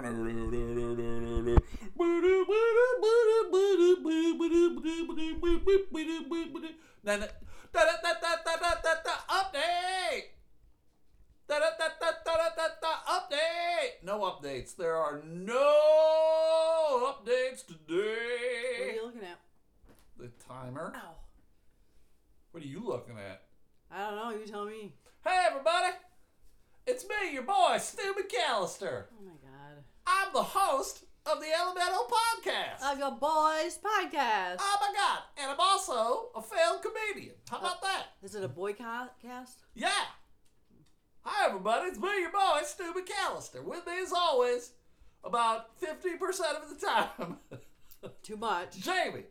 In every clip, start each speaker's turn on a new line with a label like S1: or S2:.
S1: Update. Update. No updates. There are no updates today.
S2: What are you looking at?
S1: The timer.
S2: Ow.
S1: What are you looking at?
S2: I don't know. You tell me.
S1: Hey everybody, it's me, your boy, Stu McAllister.
S2: Oh my god.
S1: I'm the host of the Elemental Podcast.
S2: Of your boys podcast.
S1: Oh my god, and I'm also a failed comedian. How about uh, that?
S2: Is it a boy cast?
S1: Yeah. Hi everybody, it's me, your boy, Stu McAllister. With me as always, about 50% of the time,
S2: Too much.
S1: Jamie.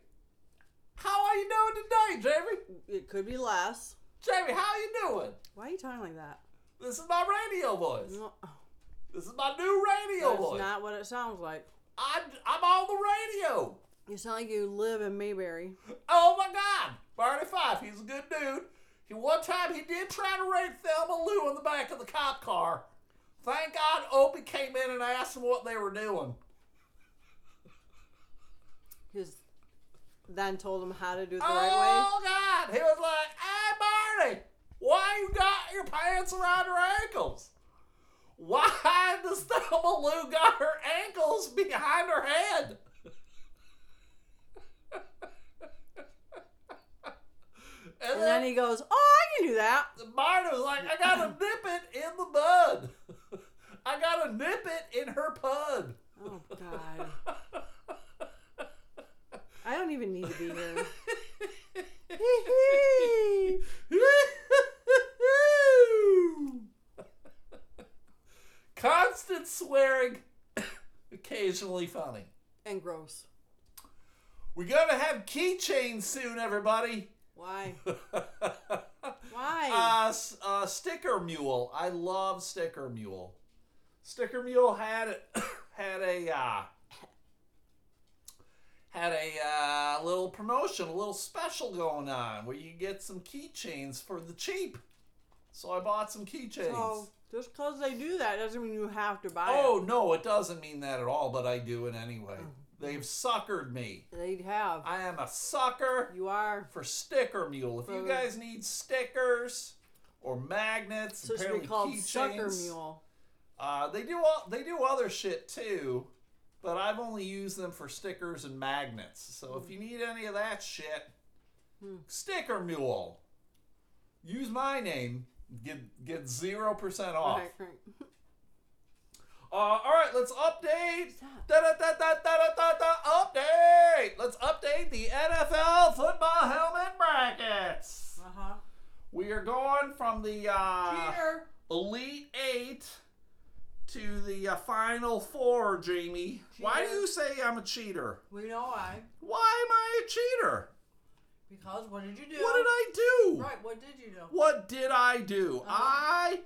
S1: How are you doing today, Jamie?
S2: It could be less.
S1: Jamie, how are you doing?
S2: Why are you talking like that?
S1: This is my radio voice.
S2: No,
S1: This is my new radio
S2: That's
S1: voice.
S2: not what it sounds like.
S1: I'm, I'm on the radio.
S2: You sound like you live in Mayberry.
S1: Oh my God, Barney Fife, he's a good dude. He one time he did try to rape Thelma Lou in the back of the cop car. Thank God Opie came in and asked them what they were doing.
S2: Because then told him how to do it the right
S1: oh way. oh God, he was like, "Hey Barney, why you got your pants around your ankles? Why does Thelma Lou got her ankles behind her head?"
S2: way. And then he goes, Oh, I can do that.
S1: Barney was like, I gotta nip it in the bud. I gotta nip it in her pud.
S2: Oh, God. I don't even need to be here.
S1: Constant swearing, occasionally funny.
S2: and gross.
S1: We're gonna have keychains soon, everybody.
S2: Why? Why?
S1: Uh, uh, Sticker Mule. I love Sticker Mule. Sticker Mule had had a uh, had a uh, little promotion, a little special going on where you get some keychains for the cheap. So I bought some keychains.
S2: so just because they do that doesn't mean you have to buy
S1: oh no, it doesn't mean that at all, but I do it anyway.
S2: Oh.
S1: They've suckered me.
S2: They have.
S1: I am a sucker
S2: You are.
S1: for Sticker Mule. If you
S2: For-
S1: guys need stickers or magnets,
S2: So it should
S1: apparently
S2: be called Sucker
S1: keychains,
S2: Mule.
S1: Uh, they do all, they do other shit too, but I've only used them for stickers and magnets. So if you need any of that shit,
S2: Hmm.
S1: Sticker Mule. Use my name. Get get zero percent off.
S2: Right, right.
S1: Uh, all right, let's update. Da, da, da, da, da, da, da, da, update. Let's update the NFL football helmet brackets.
S2: Uh huh.
S1: We are going from the uh,
S2: Cheater.
S1: Elite Eight to the uh, Final Four, Jamie. Why do you say I'm a cheater?
S2: We know why.
S1: Why am I a cheater?
S2: Because what did you do?
S1: What did I do?
S2: Right. What did you do?
S1: What did I do?
S2: Uh-huh.
S1: I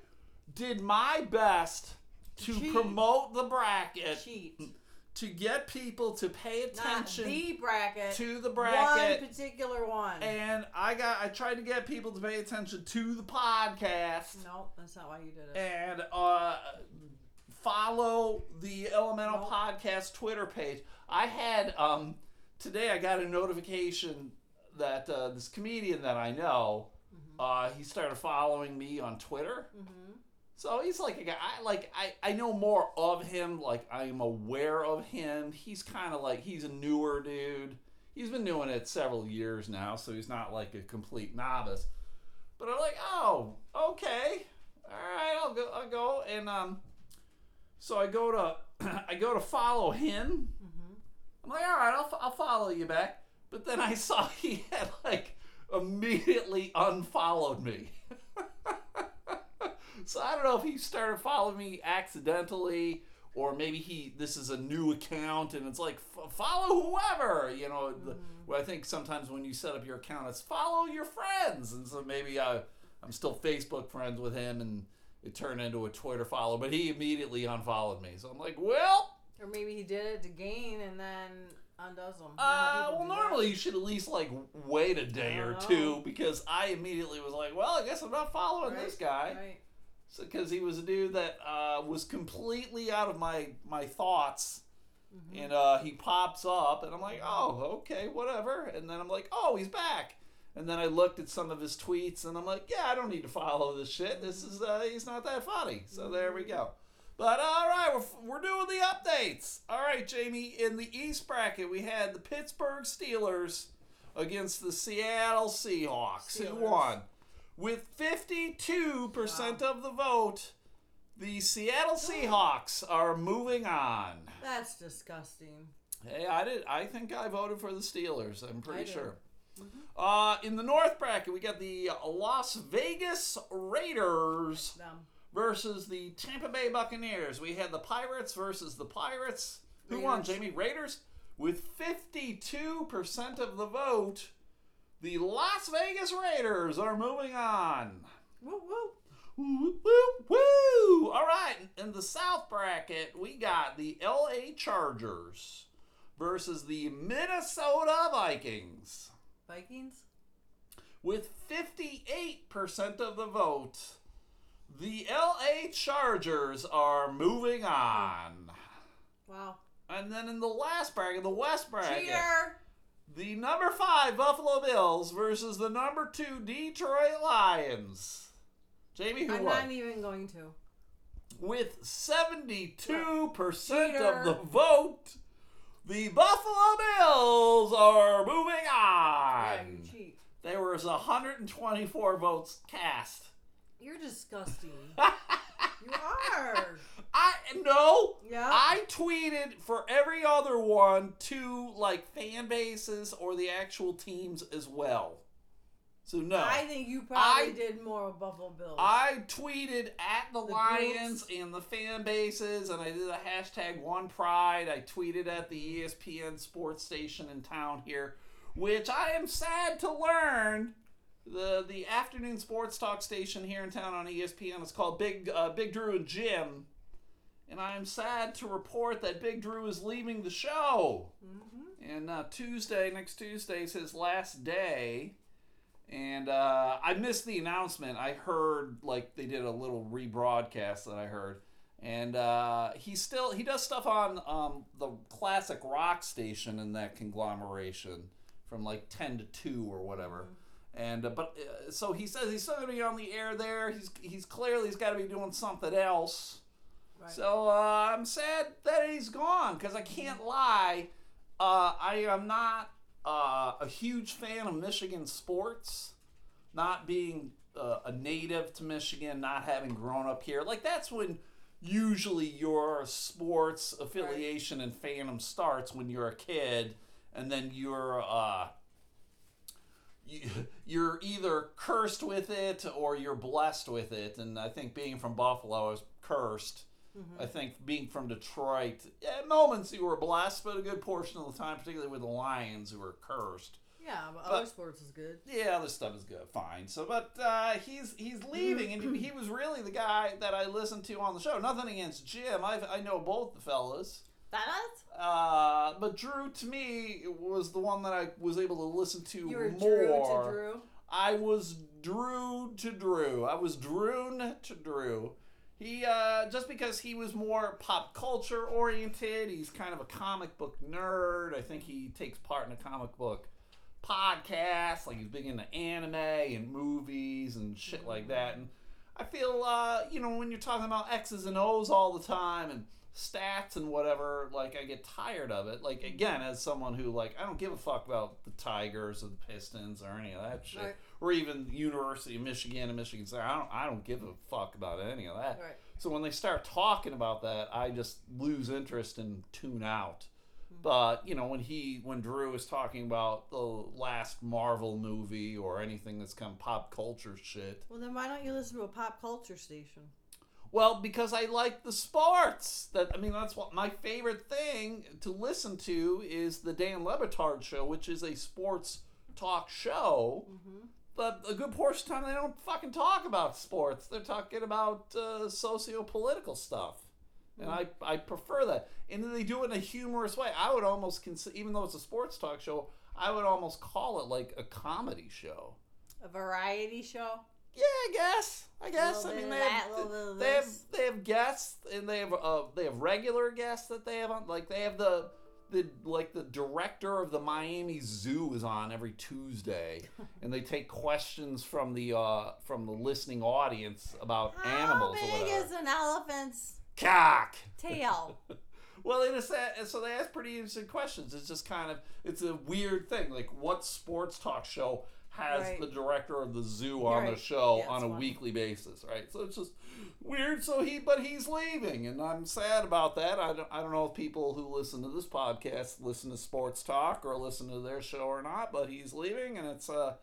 S1: did my best to
S2: Cheat.
S1: promote the bracket
S2: Cheat.
S1: to get people to pay
S2: Not
S1: attention
S2: the bracket.
S1: to the bracket, One
S2: particular one.
S1: And I got I tried to get people to pay attention to the podcast
S2: no, that's not why you did it.
S1: and uh follow the Elemental
S2: Nope.
S1: Podcast Twitter page. I had um today I got a notification that uh, this comedian that I know uh, he started following me on Twitter.
S2: mm-hmm.
S1: So he's like a guy. I like I, I know more of him. Like I'm aware of him. He's kind of like he's a newer dude. He's been doing it several years now, so he's not like a complete novice. But I'm like, oh, okay, all right, I'll go. I'll go. And um, so I go to I go to follow him.
S2: Mm-hmm.
S1: I'm like, all right, I'll, I'll follow you back. But then I saw he had like immediately unfollowed me. so I don't know if he started following me accidentally or maybe he this is a new account and it's like f- follow whoever you know the, mm. well, I think sometimes when you set up your account it's follow your friends and so maybe I, I'm still Facebook friends with him and it turned into a Twitter follow but he immediately unfollowed me so I'm like well
S2: Or maybe he did it to gain and then undoes them.
S1: Uh, well, normally you should at least like wait a day or
S2: I
S1: two because I immediately was like, well, I guess I'm not following
S2: Right,
S1: this guy.
S2: Right.
S1: because he was a dude that uh, was completely out of my my thoughts. And uh, he pops up, and I'm like, oh, okay, whatever. And then I'm like, oh, he's back. And then I looked at some of his tweets, and I'm like, yeah, I don't need to follow this shit. This is uh, he's not that funny. So there we go. But all right, we're, we're doing the updates. All right, Jamie. In the East bracket, we had the Pittsburgh Steelers against the Seattle Seahawks. Who won? With 52% of the vote, the Seattle Seahawks are moving on.
S2: That's disgusting.
S1: Hey, I did. I think I voted for the Steelers. I'm pretty sure. Uh, in the North bracket, we got the Las Vegas Raiders
S2: Them.
S1: Versus the Tampa Bay Buccaneers. We had the Pirates versus the Pirates. Who won, Jamie? Raiders. With 52% of the vote, the Las Vegas Raiders are moving on.
S2: Woo woo.
S1: Woo, woo, woo! All right, in the South bracket, we got the LA Chargers versus the Minnesota Vikings.
S2: Vikings.
S1: With 58% of the vote, the LA Chargers are moving on.
S2: Wow.
S1: And then in the last bracket, the West bracket,
S2: Cheater.
S1: the number five Buffalo Bills versus the number two Detroit Lions. Jamie, who
S2: I'm
S1: won?
S2: not even going to.
S1: with 72%
S2: Cheater.
S1: of the vote, the Buffalo Bills are moving
S2: Yeah,
S1: on.
S2: you cheat.
S1: There was 124 votes cast.
S2: You're disgusting. you are.
S1: I no.
S2: Yeah.
S1: I tweeted for every other one to like fan bases or the actual teams as well. So no.
S2: I think you probably
S1: I-
S2: did more with Buffalo Bills.
S1: I tweeted at the,
S2: The
S1: Lions and the fan bases, and I did a hashtag One Pride. I tweeted at the ESPN sports station in town here, which I am sad to learn. The the afternoon sports talk station here in town on ESPN is called Big uh, Big Drew and Jim, and I am sad to report that Big Drew is leaving the show.
S2: Mhm.
S1: And uh, Tuesday, next Tuesday, is his last day. And uh, I missed the announcement. I heard like they did a little rebroadcast that I heard, and uh, he still he does stuff on um, the classic rock station in that conglomeration from like ten to two or whatever. And uh, but uh, so he says he's still gonna be on the air there. He's he's clearly he's got to be doing something else.
S2: Right.
S1: So uh, I'm sad that he's gone because I can't lie. Uh, I am not uh, a huge fan of Michigan sports. Not being uh, a native to Michigan, not having grown up here, like that's when usually your sports affiliation and fandom starts when you're a kid, and then you're uh, you're either cursed with it or you're blessed with it. And I think being from Buffalo, I was cursed. I think being from Detroit, at moments you were blessed, but a good portion of the time, particularly with the Lions, who were cursed.
S2: yeah, but,
S1: but-
S2: other sports is good.
S1: Yeah, other stuff is good, fine. So, but uh, he's he's leaving, and he was really the guy that I listened to on the show. Nothing against Jim, I I know both the fellas.
S2: That
S1: Uh, but Drew, to me, was the one that I was able to listen to
S2: you were
S1: more.
S2: Drew to Drew.
S1: I was Drew to Drew. I was Drewn to Drew. He uh, just because he was more pop culture oriented. He's kind of a comic book nerd. I think he takes part in a comic book podcast. Like he's big into anime and movies and shit like that. And I feel, uh, you know, when you're talking about X's and O's all the time and stats and whatever, like I get tired of it. Like again, as someone who like I don't give a fuck about the Tigers or the Pistons or any of that shit,
S2: Right.
S1: or even the University of Michigan and Michigan State. I don't I don't give a fuck about any of that.
S2: Right.
S1: So when they start talking about that, I just lose interest and tune out. But you know when he when Drew is talking about the last Marvel movie or anything that's come pop culture shit,
S2: Well, then why don't you listen to a pop culture station?
S1: Well, because I like the sports. That I mean, that's what my favorite thing to listen to is the Dan Le Batard show, which is a sports talk show.
S2: Mm-hmm.
S1: But a good portion of the time, they don't fucking talk about sports. They're talking about uh, socio-political stuff, and I I prefer that. And then they do it in a humorous way. I would almost consider, even though it's a sports talk show, I would almost call it like a comedy show.
S2: A variety show.
S1: Yeah, I guess. I guess. I mean, they have,
S2: of
S1: they have they have guests and they have uh they have regular guests that they have on. Like they have the the like the director of the Miami Zoo is on every Tuesday, and they take questions from the uh from the listening audience about animals
S2: How big is an elephant's
S1: Cock.
S2: tail?
S1: Well, it is that, so they ask pretty interesting questions. It's just kind of it's a weird thing. Like, what sports talk show has
S2: Right.
S1: the director of the zoo on the show
S2: Yeah,
S1: on a
S2: funny.
S1: weekly basis, right? So it's just weird. So he, but he's leaving, and I'm sad about that. I don't, I don't know if people who listen to this podcast listen to sports talk or listen to their show or not, but he's leaving, and it's uh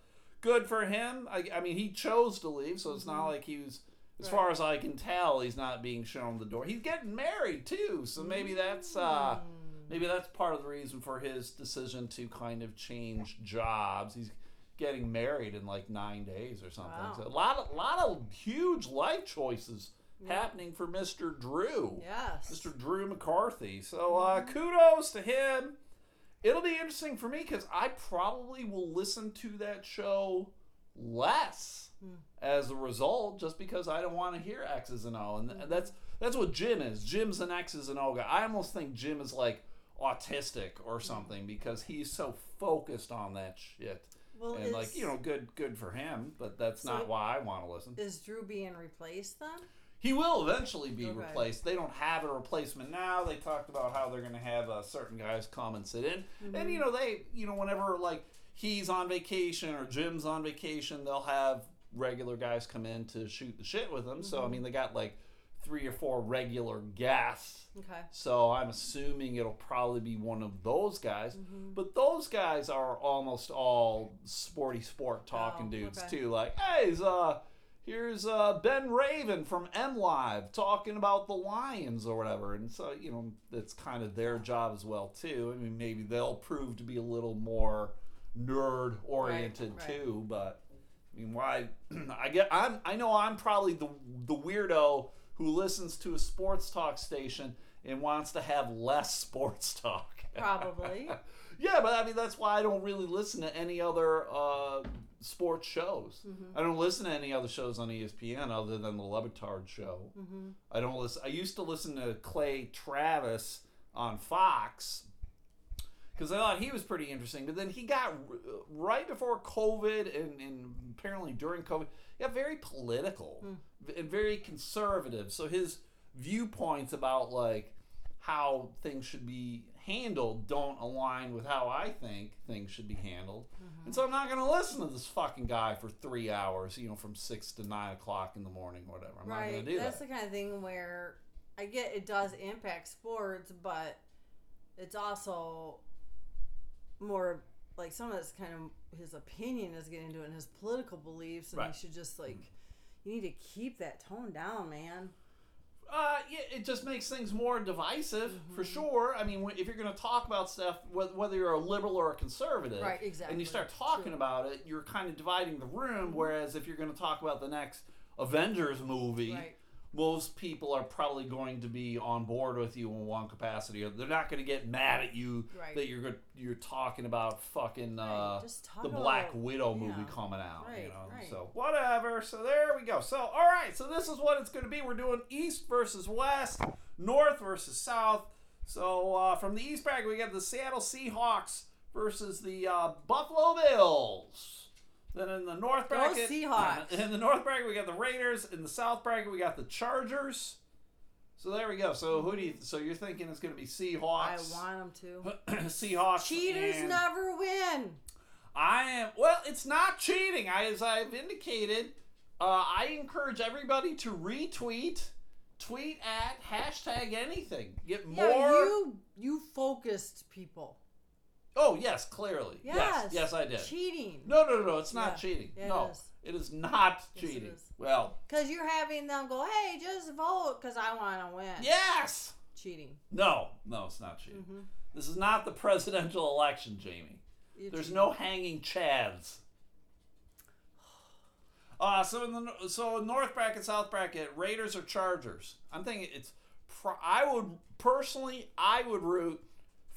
S1: good for him. I, I mean, he chose to leave, so it's not like he was. As
S2: Mm-hmm. Right.
S1: far as I can tell, he's not being shown the door. He's getting married too, so maybe that's uh,
S2: Mm.
S1: maybe that's part of the reason for his decision to kind of change jobs. He's getting married in like nine days or something.
S2: Wow.
S1: So a lot of lot of huge life choices
S2: Yeah.
S1: happening for Mr. Drew.
S2: Yes.
S1: Mr. Drew McCarthy. So uh, kudos to him. It'll be interesting for me because I probably will listen to that show less
S2: Hmm.
S1: as a result, just because I don't want to hear X's and O, and that's that's what Jim is. Jim's an X's and O guy. I almost think Jim is like autistic or something because he's so focused on that shit.
S2: Well,
S1: and
S2: is,
S1: like you know, good good for him, but that's
S2: So
S1: not why I want to listen.
S2: is Drew being replaced then?
S1: He will eventually be
S2: Okay.
S1: replaced. They don't have a replacement now. They talked about how they're going to have uh, certain guys come and sit in,
S2: Mm-hmm.
S1: and you know they, you know, whenever like he's on vacation or Jim's on vacation, they'll have regular guys come in to shoot the shit with them. So I
S2: Mm-hmm.
S1: mean, they got like three or four regular guests.
S2: Okay.
S1: So I'm assuming it'll probably be one of those guys.
S2: Mm-hmm.
S1: But those guys are almost all sporty sport talking
S2: Oh,
S1: dudes
S2: okay.
S1: too. Like, hey, uh, here's uh, Ben Raven from M Live talking about the Lions or whatever. And so, you know, it's kind of their job as well too. I mean, maybe they'll prove to be a little more nerd oriented
S2: Right, right.
S1: too. But I mean, why? I get. I'm. I know I'm probably the the weirdo who listens to a sports talk station and wants to have less sports talk.
S2: Probably.
S1: yeah, but I mean that's why I don't really listen to any other uh, sports shows.
S2: Mm-hmm.
S1: I don't listen to any other shows on ESPN other than the Le Batard show.
S2: Mm-hmm.
S1: I don't listen. I used to listen to Clay Travis on Fox because I thought he was pretty interesting. But then he got right before COVID and, and apparently during COVID, he got very political hmm. and very conservative. So his viewpoints about like how things should be handled don't align with how I think things should be handled. Mm-hmm. And so I'm not going to listen to this fucking guy for three hours, you know, from six to nine o'clock in the morning or whatever. I'm not going to do
S2: That's
S1: that.
S2: That's the kind of thing where I get it does impact sports, but it's also more like some of it's kind of his opinion is getting into it and his political beliefs, and
S1: Right.
S2: you should just like you need to keep that tone down, man.
S1: Uh, yeah, it just makes things more divisive for
S2: Mm-hmm.
S1: sure. I mean, if you're going to talk about stuff, whether you're a liberal or a conservative,
S2: Right, exactly.
S1: and you start talking
S2: True.
S1: about it, you're kind of dividing the room. Whereas if you're going to talk about the next Avengers movie,
S2: Right.
S1: Most people are probably going to be on board with you in one capacity. They're not going to get mad at you
S2: Right.
S1: that you're you're talking about fucking uh,
S2: Right, talk
S1: the Black
S2: about-
S1: Widow movie
S2: yeah.
S1: coming out. you know,
S2: right.
S1: so whatever. So there we go. So all right. So this is what it's going to be. We're doing East versus West, North versus South. So uh, from the East bracket, we got the Seattle Seahawks versus the uh, Buffalo Bills. Then in the North
S2: Go
S1: bracket,
S2: Seahawks.
S1: in the North bracket, we got the Raiders. In the South bracket, we got the Chargers. So there we go. So who do you? So you're thinking it's going to be Seahawks?
S2: I want them to.
S1: Seahawks.
S2: Cheaters
S1: and-
S2: never win.
S1: I am well. It's not cheating. I, as I've indicated, uh, I encourage everybody to retweet, tweet at hashtag anything. Get more.
S2: Yeah, you you focused people.
S1: Oh yes, clearly.
S2: Yes.
S1: Yes, yes, I did.
S2: Cheating.
S1: No, no, no, no. It's not
S2: Yeah.
S1: cheating.
S2: Yeah, it
S1: no,
S2: is.
S1: it is not
S2: Yes, it
S1: cheating.
S2: is.
S1: Well,
S2: Because you're having them go, hey, just vote because I want to win.
S1: yes.
S2: Cheating.
S1: No, no, it's not cheating.
S2: Mhm.
S1: This is not the presidential election, Jamie.
S2: You're
S1: There's no hanging chads. Uh, so in the so North bracket, South bracket, Raiders or Chargers. I'm thinking it's. Pro- I would personally, I would root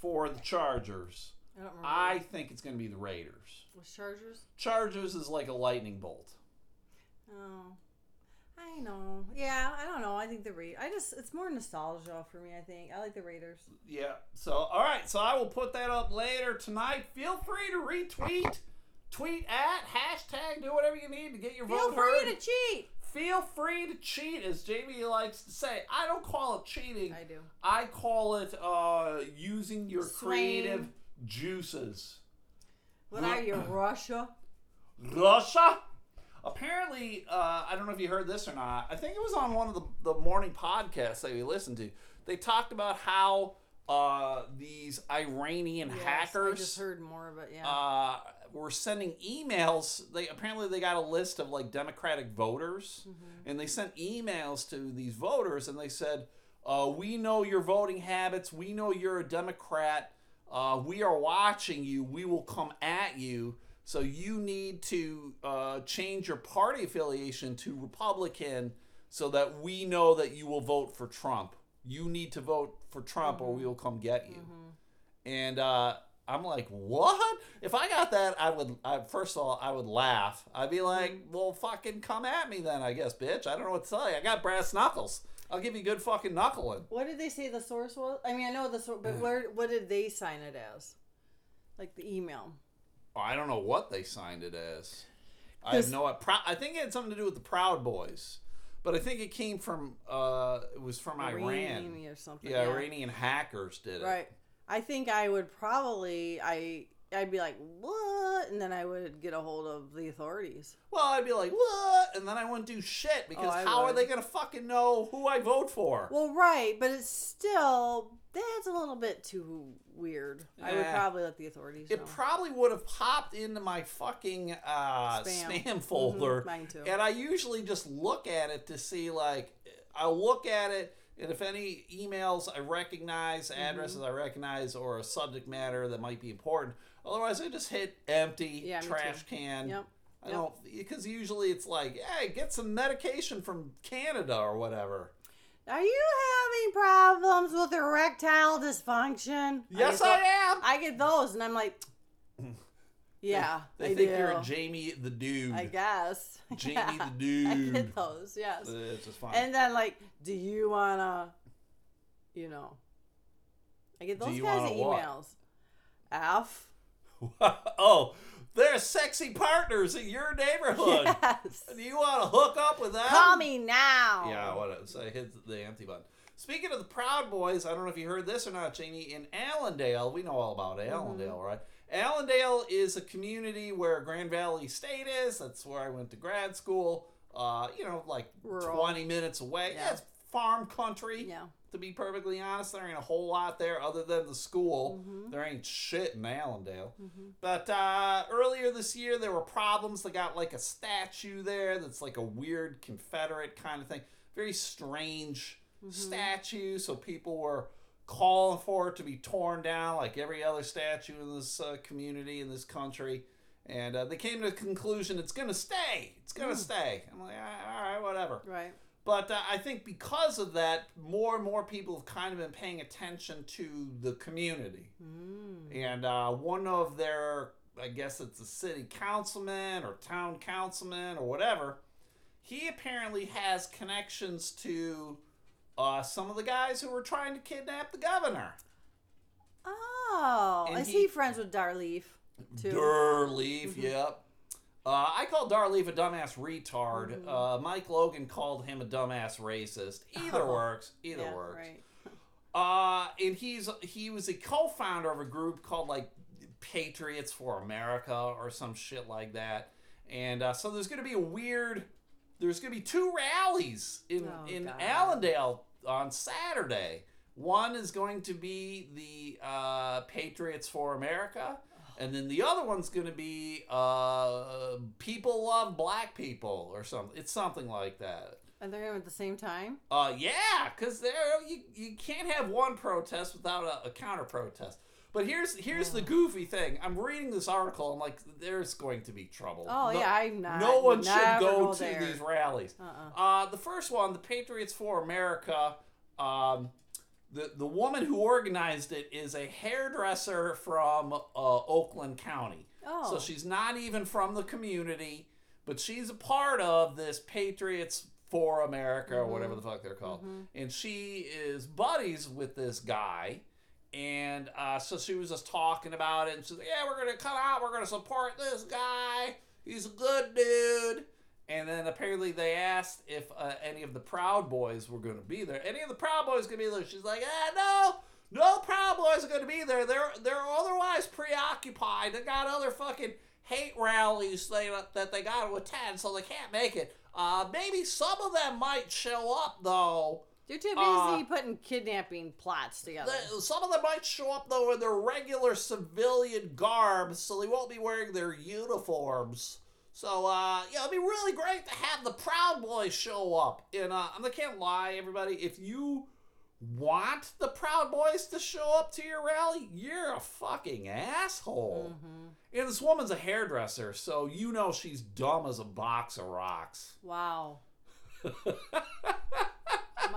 S1: for the Chargers.
S2: I don't remember.
S1: I think it's going to be the Raiders.
S2: Was Chargers?
S1: Chargers is like a lightning bolt.
S2: Oh, I know. Yeah, I don't know. I think the Raiders. I just it's more nostalgia for me. I think I like the Raiders.
S1: Yeah. So, all right. So I will put that up later tonight. Feel free to retweet, tweet at, hashtag, do whatever you need to get your
S2: Feel
S1: vote heard.
S2: Feel free to cheat.
S1: Feel free to cheat, as Jamie likes to say. I don't call it cheating.
S2: I do.
S1: I call it uh, using your
S2: Swaying.
S1: creative juices.
S2: What are you, Russia?
S1: Russia. Apparently, uh, I don't know if you heard this or not. I think it was on one of the, the morning podcasts that we listened to. They talked about how uh, these Iranian
S2: Yes,
S1: hackers
S2: I just heard more of it. Yeah.
S1: uh, were sending emails. They apparently they got a list of like Democratic voters,
S2: Mm-hmm.
S1: and they sent emails to these voters, and they said, uh, "We know your voting habits. We know you're a Democrat. Uh, we are watching you. We will come at you. So you need to uh, change your party affiliation to Republican, so that we know that you will vote for Trump. You need to vote for Trump, or we will come get you." And uh, I'm like, what? If I got that, I would. I, first of all, I would laugh. I'd be like, well, fucking come at me then, I guess, bitch. I don't know what to tell you. I got brass knuckles. I'll give you good fucking knuckling.
S2: what did they say the source was? I mean, I know the source, but where? What did they sign it as? Like the email.
S1: I don't know what they signed it as. I have no. I think it had something to do with the Proud Boys, but I think it came from. Uh, it was from Iran.
S2: Iranian or something.
S1: Yeah, Iranian hackers did it.
S2: Right. I think I would probably I I'd be like what, and then I would get a hold of the authorities.
S1: Well, I'd be like, what? And then I wouldn't do shit because
S2: Oh, I
S1: how are they gonna fucking know who I vote for?
S2: Well, right, but it's still that's a little bit too weird. I would probably let the authorities
S1: It
S2: know.
S1: probably would have popped into my fucking uh, spam,
S2: Spam.
S1: folder,
S2: Mhm, mine too.
S1: and I usually just look at it to see like I'll look at it, and if any emails I recognize,
S2: Mm-hmm.
S1: addresses I recognize, or a subject matter that might be important. Otherwise, I just hit empty
S2: Yeah,
S1: trash can.
S2: Yep.
S1: I don't because usually it's like, hey, get some medication from Canada or whatever.
S2: Are you having problems with erectile dysfunction?
S1: Yes, I
S2: tho-
S1: am.
S2: I get those, and I'm like, yeah,
S1: They
S2: I
S1: think
S2: do.
S1: you're Jamie the dude.
S2: I guess.
S1: Jamie
S2: Yeah,
S1: the
S2: I get those, yes.
S1: It's just fine.
S2: And then like, do you wanna, you know, I get those kinds of
S1: what?
S2: emails. F.
S1: oh, they're sexy partners in your neighborhood.
S2: Yes.
S1: Do you want to hook up with them?
S2: Call me now.
S1: Yeah, what? So I hit the empty button. Speaking of the Proud Boys, I don't know if you heard this or not, Jamie. In Allendale, we know all about Allendale,
S2: Mm-hmm.
S1: right? Allendale is a community where Grand Valley State is. That's where I went to grad school. Uh, you know, like
S2: Rural.
S1: 20 minutes away. Yeah,
S2: Yeah.
S1: it's farm country.
S2: Yeah.
S1: To be perfectly honest, there ain't a whole lot there other than the school.
S2: Mm-hmm.
S1: There ain't shit in Allendale. But uh, earlier this year, there were problems. They got like a statue there that's like a weird Confederate kind of thing. Very strange statue. So people were calling for it to be torn down, like every other statue in this uh, community, in this country. And uh, they came to the conclusion it's going to stay. It's going to stay. I'm like, all right, whatever.
S2: Right.
S1: But uh, I think because of that, more and more people have kind of been paying attention to the community.
S2: Mm.
S1: And uh, one of their, I guess it's a city councilman or town councilman or whatever, he apparently has connections to uh, some of the guys who were trying to kidnap the governor.
S2: Oh,
S1: And
S2: is
S1: he-
S2: he, friends with Dar Leaf too?
S1: Dar Leaf, yep. Uh, I called Dar Leaf a dumbass retard. Uh, Mike Logan called him a dumbass racist. Either
S2: Oh.
S1: works. Either
S2: yeah,
S1: works.
S2: right.
S1: Uh, and he's he was a co-founder of a group called like Patriots for America or some shit like that. And uh, so there's going to be a weird. There's going to be two rallies in
S2: Oh,
S1: in
S2: God.
S1: Allendale on Saturday. One is going to be the uh, Patriots for America, and then the other one's going to be uh, People Love Black People or something. It's something like that.
S2: And they're going at the same time.
S1: Uh, yeah, because there you, you can't have one protest without a, a counter protest. But here's here's the goofy thing. I'm reading this article. I'm like, there's going to be trouble.
S2: Oh
S1: No-
S2: yeah, I'm not.
S1: no one should
S2: never
S1: go, to
S2: there.
S1: these rallies.
S2: Uh-uh.
S1: Uh, the first one, the Patriots for America. Um, the the woman who organized it is a hairdresser from uh, Oakland County.
S2: Oh.
S1: So she's not even from the community, but she's a part of this Patriots for America or whatever the fuck they're called, Mm. and she is buddies with this guy. And uh, so she was just talking about it, and she's like, "Yeah, we're gonna come out. We're gonna support this guy. He's a good dude." And then apparently they asked if uh, any of the Proud Boys were to be there. Any of the Proud Boys to be there? She's like, ah, no, no Proud Boys are to be there. They're they're otherwise preoccupied. They got other fucking hate rallies they, that they got to attend, so they can't make it. Uh, maybe some of them might show up though.
S2: They're too busy
S1: Uh,
S2: putting kidnapping plots together.
S1: The- some of them might show up though in their regular civilian garb, so they won't be wearing their uniforms. So uh, yeah, it'd be really great to have the Proud Boys show up. And uh, I can't lie, everybody, if you want the Proud Boys to show up to your rally, you're a fucking asshole.
S2: Mm-hmm.
S1: And this woman's a hairdresser, so you know she's dumb as a box of rocks.
S2: wow.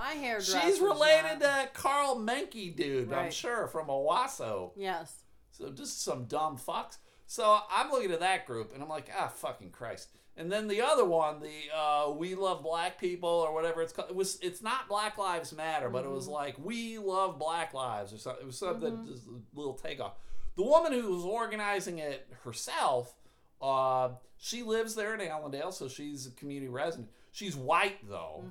S2: My hairdresser.
S1: She's related to Karl Manke, dude, I'm sure, from Owosso.
S2: Yes.
S1: So just some dumb fucks. So I'm looking at that group and I'm like, ah, fucking Christ. And then the other one, the uh, We Love Black People or whatever it's called, it was it's not Black Lives Matter, but it was like We Love Black Lives or something. It was something just a little takeoff. The woman who was organizing it herself, uh, she lives there in Allendale, so she's a community resident. She's white though,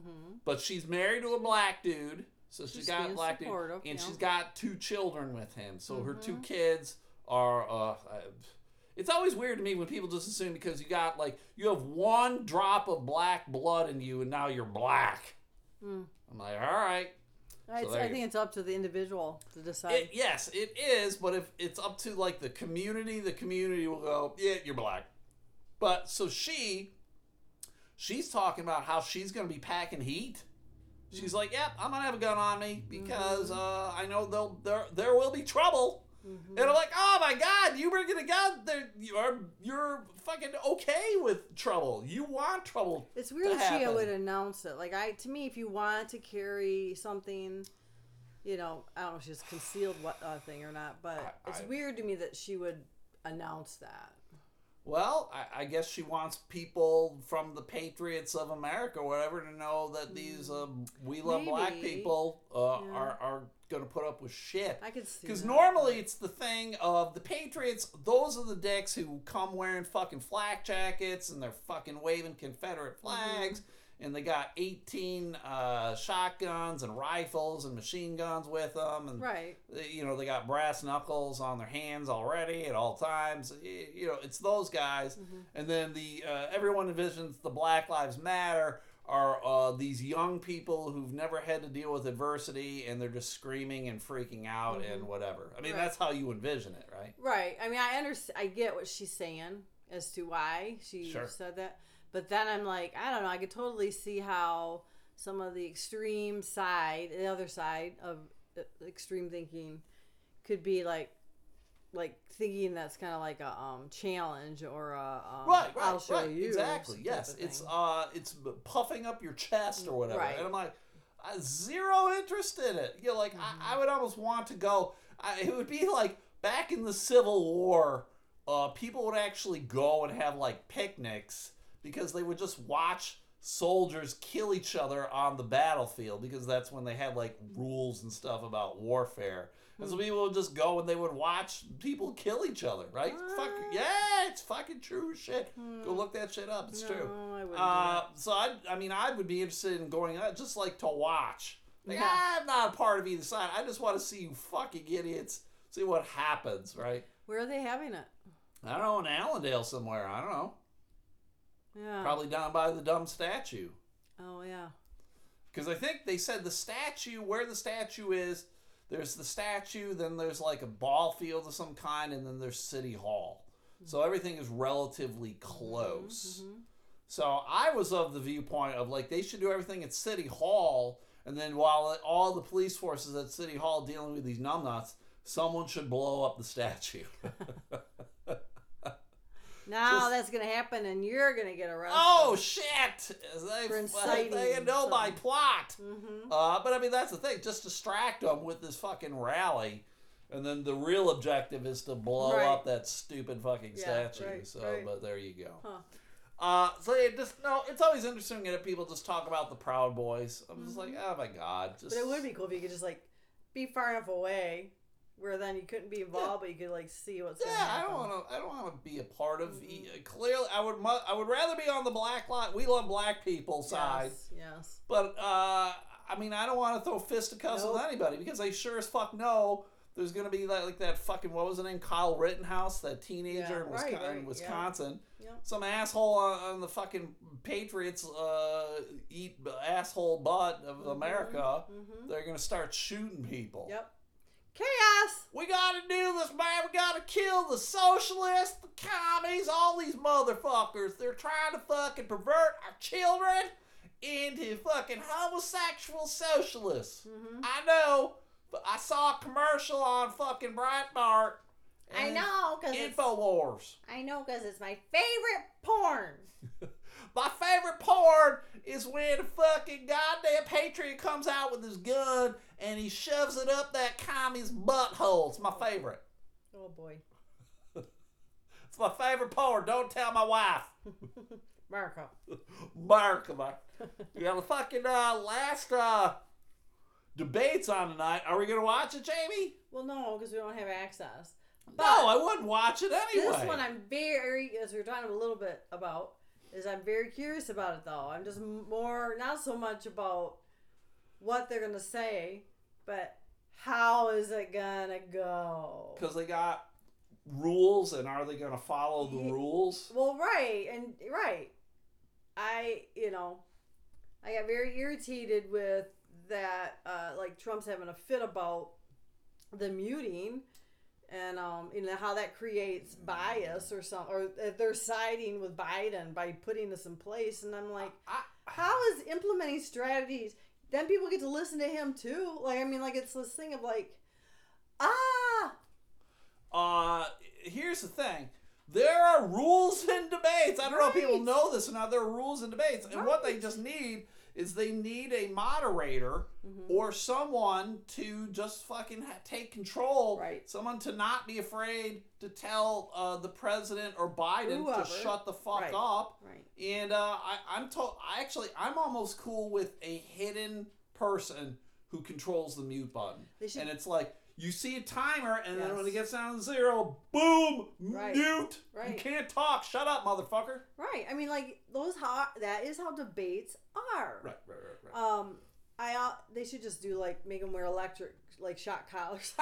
S1: but she's married to a black dude. So she's
S2: She's
S1: got a black dude, and
S2: yeah.
S1: she's got two children with him. So her two kids are. Uh, uh, it's always weird to me when people just assume because you got like you have one drop of black blood in you and now you're black.
S2: Hmm.
S1: I'm like, all right. There
S2: I think it's up to the individual to decide.
S1: It, yes, it is, but if it's up to like the community, the community will go, yeah, you're black. But so she, she's talking about how she's going to be packing heat. She's like, yep, I'm gonna have a gun on me because uh, I know they'll there there will be trouble. And I'm like, oh my god, you bringing a gun? There, you're you're fucking okay with trouble. You want trouble.
S2: It's weird that she would announce it. Like I, to me, if you want to carry something, you know, I don't know if she's concealed what uh, thing or not, but
S1: I-
S2: it's
S1: I-
S2: weird to me that she would announce that.
S1: Well, I, I guess she wants people from the Patriots of America, or whatever, to know that these um, we love black people uh,
S2: Yeah.
S1: are are going to put up with shit.
S2: I could see
S1: Because normally it's the thing of the Patriots. Those are the dicks who come wearing fucking flak jackets and they're fucking waving Confederate
S2: Mm-hmm.
S1: And they got eighteen uh, shotguns and rifles and machine guns with them, and
S2: right.
S1: they- you know they got brass knuckles on their hands already at all times you know it's those guys
S2: Mm-hmm.
S1: and then the uh, everyone envisions the black lives matter are uh, these young people who've never had to deal with adversity and they're just screaming and freaking out and whatever i mean
S2: Mm-hmm. Right.
S1: that's how you envision it right
S2: Right. I mean, I understand. I get what she's saying as to why she
S1: Sure.
S2: said that, but then I'm like, I don't know. I could totally see how some of the extreme side, the other side of uh, extreme thinking, could be like, like thinking that's kind of like a um challenge or a um,
S1: right right
S2: I'll show
S1: right
S2: you
S1: exactly yes it's uh it's puffing up your chest or whatever
S2: Right.
S1: and i'm like uh, zero interest in it you know like
S2: Mm-hmm.
S1: I, I would almost want to go I, it would be like back in the civil war uh people would actually go and have like picnics because they would just watch soldiers kill each other on the battlefield because that's when they had like rules and stuff about warfare and so
S2: Hmm.
S1: people would just go and they would watch people kill each other, right? Fuck yeah, it's fucking true shit. Go look that shit up. It's
S2: no,
S1: true.
S2: I
S1: Uh, so I, I mean, I would be interested in going out just like to watch. Like,
S2: Yeah.
S1: I'm not a part of either side. I just want to see you fucking idiots. See what happens, right?
S2: Where are they having it?
S1: I don't know in Allendale somewhere. I don't know.
S2: Yeah.
S1: Probably down by the dumb statue.
S2: Oh yeah.
S1: Because I think they said the statue, where the statue is, there's the statue, then there's like a ball field of some kind, and then there's City Hall. So mm-hmm. everything is relatively close. Mm-hmm, mm-hmm. So I was of the viewpoint of like they should do everything at City Hall, and then while all the police forces at City Hall dealing with these numbnuts, someone should blow up the statue.
S2: Now
S1: Just-
S2: that's gonna happen, and you're gonna get arrested.
S1: oh shit! They,
S2: For inciting
S1: they know my plot.
S2: Mm-hmm.
S1: Uh, but I mean, that's the thing. Just distract them with this fucking rally, and then the real objective is to blow
S2: Right.
S1: up that stupid fucking
S2: Yeah,
S1: statue.
S2: right,
S1: so,
S2: right.
S1: but there you go.
S2: Huh.
S1: Uh, so it just no, it's always interesting to people just talk about the Proud Boys. I'm just like, oh my god, just
S2: But it would be cool if you could just like be far enough away where then you couldn't be involved, but you could like see what's
S1: Yeah, I don't want to. I don't want to be a part of.
S2: Mhm.
S1: e- Clearly, I would. mu- I would rather be on the black line. We love black people side,
S2: Yes, yes.
S1: but uh, I mean, I don't want to throw fisticuffs with
S2: Nope.
S1: anybody because I sure as fuck know there's gonna be that like that fucking what was it name Kyle Rittenhouse, that teenager
S2: Yeah,
S1: in, Wisconsin,
S2: right,
S1: in. Wisconsin.
S2: Yep.
S1: Some asshole on, on the fucking Patriots uh, eat asshole butt of America.
S2: Mhm.
S1: They're gonna start shooting people.
S2: Yep. Chaos.
S1: We gotta do this, man. We gotta kill the socialists, the commies, all these motherfuckers. They're trying to fucking pervert our children into fucking homosexual socialists.
S2: Mhm.
S1: I know, but I saw a commercial on fucking Breitbart.
S2: I know because it's
S1: Infowars.
S2: I know because it's my favorite porn.
S1: My favorite porn is when a fucking goddamn patriot comes out with his gun and he shoves it up that commie's butthole. It's my favorite.
S2: Oh boy,
S1: It's my favorite porn. Don't tell my wife. Mark. We got the fucking uh, last uh, debates on tonight. Are we gonna watch it, Jamie?
S2: Well, no, because we don't have access. But
S1: no, I wouldn't watch it anyway.
S2: This one I'm very, as we are talking a little bit about, is I'm very curious about it though. I'm just more, not so much about what they're gonna say, but how is it gonna go?
S1: Because they got rules, and are they gonna follow the rules?
S2: Well, right, and right. I, you know, I got very irritated with that, uh, like Trump's having a fit about the muting and um, you know how that creates bias or something, or if they're siding with Biden by putting this in place. And I'm like,
S1: I,
S2: how is implementing strategies? Then people get to listen to him too. Like, I mean, like it's this thing of like, ah,
S1: Uh, here's the thing. There are rules in debates. I don't know if people know this or not. There are rules in debates. And what they just need is they need a moderator
S2: Mhm.
S1: or someone to just fucking ha- take control.
S2: Right.
S1: Someone to not be afraid to tell uh, the president or Biden
S2: Whoever.
S1: to shut the fuck
S2: Right.
S1: up.
S2: right,
S1: And uh, I, I'm told. I actually, I'm almost cool with a hidden person who controls the mute button.
S2: Should-
S1: and it's like you see a timer, and then when it gets down to zero, boom,
S2: Right.
S1: mute. You
S2: Right.
S1: can't talk. Shut up, motherfucker.
S2: right. I mean, like those how that is how debates are.
S1: Right, right, right, right.
S2: Um, I uh, they should just do like make them wear electric like shot collars.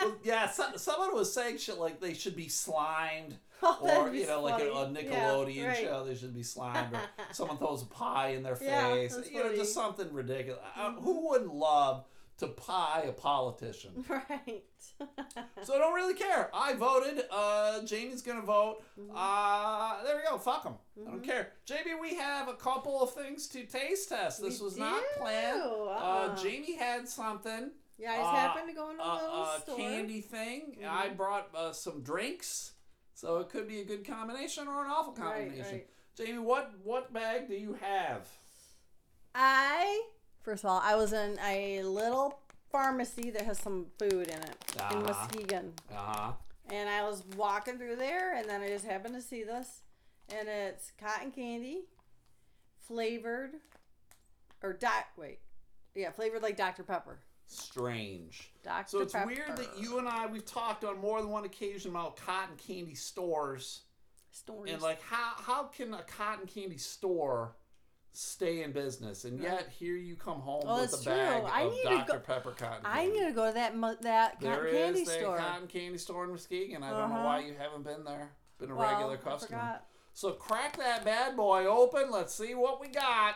S1: well, yeah, so, someone was saying shit like they should be slimed,
S2: Oh,
S1: or you know, like a. Nickelodeon
S2: Yeah, right.
S1: show, they should be slimed, or someone throws a pie in their
S2: Yeah,
S1: face,
S2: that's
S1: you know, just something ridiculous. Uh,
S2: Mhm.
S1: who wouldn't love to pie a politician?
S2: right.
S1: so I don't really care. I voted. Uh, Jamie's gonna vote.
S2: Mhm.
S1: Uh, there we go. Fuck them. I don't
S2: Mhm.
S1: care. Jamie, we have a couple of things to taste test. This
S2: We
S1: was not planned. Uh,
S2: Uh-uh.
S1: Jamie had something.
S2: yeah, I just
S1: uh,
S2: happened to go into a
S1: a,
S2: little
S1: a
S2: store.
S1: candy thing. I
S2: Mhm.
S1: brought uh, some drinks, so it could be a good combination or an awful combination.
S2: Right, right.
S1: Jamie, what what bag do you have?
S2: I first of all, I was in a little pharmacy that has some food in it in
S1: Uh-huh.
S2: Muskegon.
S1: Uh huh.
S2: And I was walking through there, and then I just happened to see this, and it's cotton candy, flavored, or dot wait, yeah, flavored like Dr Pepper.
S1: Strange.
S2: Dr
S1: So it's
S2: Pepper.
S1: weird that you and I we've talked on more than one occasion about cotton candy stores
S2: Stories.
S1: and like how how can a cotton candy store stay in business and yet here you come home
S2: Oh,
S1: with a bag
S2: true. I
S1: of
S2: need to
S1: Dr
S2: go-
S1: Pepper cotton
S2: I
S1: candy.
S2: need to go to that mu- that
S1: There
S2: cotton
S1: is
S2: candy
S1: the
S2: store.
S1: cotton candy store in Muskegon. I don't know
S2: Uh-huh.
S1: why you haven't been there. Been a
S2: well,
S1: regular customer. So crack that bad boy open. Let's see what we got.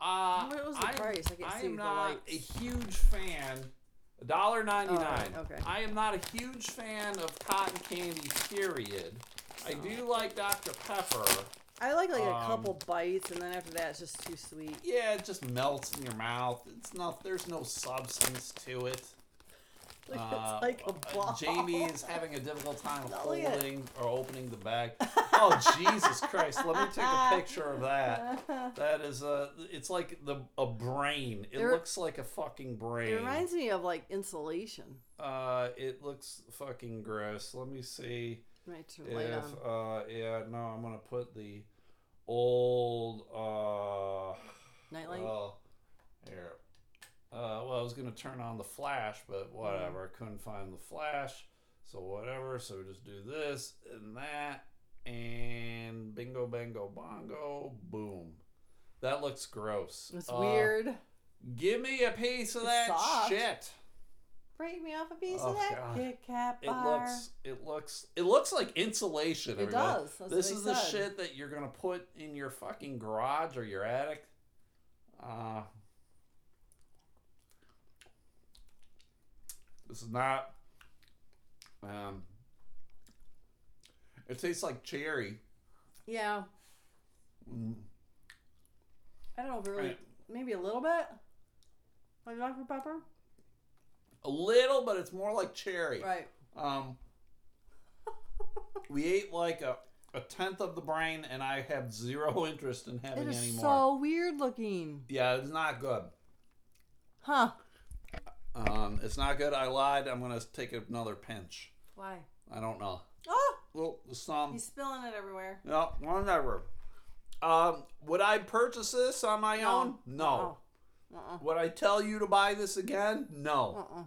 S1: Uh,
S2: What was the
S1: I,
S2: price? I
S1: I am not a huge fan. $1.99.
S2: Oh, right, okay.
S1: I am not a huge fan of cotton candy, period. I do like Dr. Pepper.
S2: I like like
S1: Um,
S2: a couple bites, and then after that, it's just too sweet.
S1: Yeah, it just melts in your mouth. It's not. There's no substance to it.
S2: Like,
S1: Uh,
S2: it's like a
S1: uh,
S2: ball.
S1: Jamie is having a difficult time
S2: No, look at
S1: holding or opening the bag. Oh Jesus Christ! Let me take a picture of that. That is a. It's like the a brain. It
S2: There-
S1: looks like a fucking brain.
S2: It reminds me of like insulation.
S1: Uh, it looks fucking gross. Let me see.
S2: Right to light
S1: If
S2: on.
S1: uh yeah, no, I'm gonna put the old uh
S2: Nightlight.
S1: well here. Uh well I was gonna turn on the flash, but whatever. I couldn't find the flash. So whatever, so we just do this and that and bingo bango bongo boom. That looks gross.
S2: it's
S1: Uh,
S2: weird.
S1: Give me a piece of
S2: It's
S1: that
S2: soft.
S1: shit.
S2: Break me off a piece
S1: Oh,
S2: of that
S1: God.
S2: Kit Kat bar.
S1: It looks it looks it looks like insulation.
S2: It
S1: everybody.
S2: does. That's
S1: this is
S2: they
S1: the
S2: said.
S1: shit that you're gonna put in your fucking garage or your attic. Uh, this is not. Um, it tastes like cherry.
S2: Yeah.
S1: Mm.
S2: I don't know really.
S1: Right.
S2: Maybe a little bit. Like Dr Pepper.
S1: A little, but it's more like cherry.
S2: Right.
S1: Um, we ate like a, a tenth of the brain, and I have zero interest in having
S2: is
S1: any more.
S2: It's so weird looking.
S1: Yeah, it's not good.
S2: Huh?
S1: Um, it's not good. I lied. I'm gonna take another pinch.
S2: Why?
S1: I don't know.
S2: Oh,
S1: Well, some.
S2: he's spilling it everywhere.
S1: No, whatever. Um, would I purchase this on my
S2: No.
S1: own? No.
S2: Uh uh.
S1: Would I tell you to buy this again? No.
S2: Uh uh.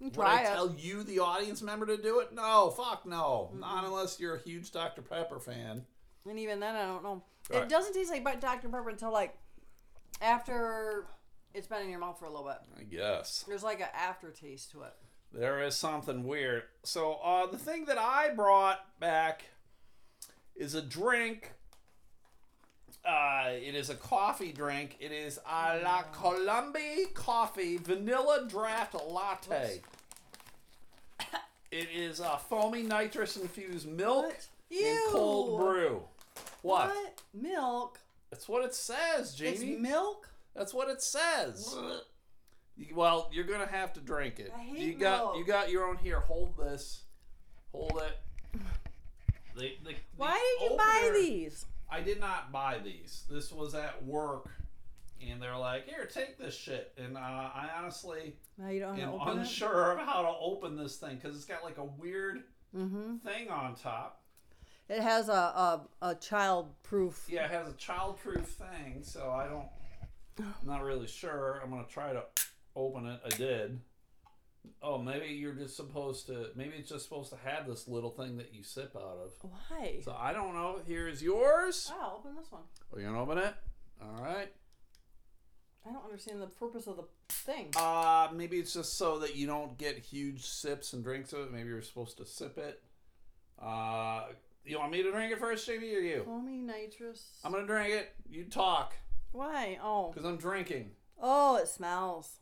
S2: You
S1: Would
S2: try
S1: I
S2: it.
S1: tell you, the audience member, to do it? No. Fuck no. Not unless you're a huge Dr. Pepper fan.
S2: And even then, I don't know.
S1: Right.
S2: It doesn't taste like Dr Pepper until like after it's been in your mouth for a little bit.
S1: I guess.
S2: There's like an aftertaste to it.
S1: There is something weird. So, uh, the thing that I brought back is a drink. Uh, it is a coffee drink. It is a La Colombe Coffee Vanilla Draft Latte. It is a foamy nitrous infused milk
S2: What?
S1: and cold brew. What?
S2: Milk?
S1: That's what it says,
S2: It's
S1: Jamie.
S2: milk?
S1: That's what it says. You- Well, you're gonna have to drink it.
S2: I hate
S1: you got
S2: milk.
S1: you got your own here. Hold this. Hold it. The, the,
S2: Why did you buy
S1: opener-
S2: these?
S1: I did not buy these. This was at work, and they're like, "Here, take this shit." And uh, I honestly
S2: Now you don't
S1: am
S2: have to open
S1: unsure of how to open this thing because it's got like a weird.
S2: Mm-hmm.
S1: thing on top.
S2: It has a a, a child-proof.
S1: Yeah, it has a child-proof thing, so I don't. I'm not really sure. I'm gonna try to open it. I did. Oh, maybe you're just supposed to. Maybe it's just supposed to have this little thing that you sip out of.
S2: Why?
S1: So I don't know. Here's yours.
S2: I'll open this one.
S1: Are you gonna open it? All right.
S2: I don't understand the purpose of the thing.
S1: Uh, maybe it's just so that you don't get huge sips and drinks of it. Maybe you're supposed to sip it. Uh, you want me to drink it first, Jamie, or you?
S2: Foamy nitrous.
S1: I'm gonna drink it. You talk,
S2: Why? Oh.
S1: cause I'm drinking.
S2: Oh, it smells.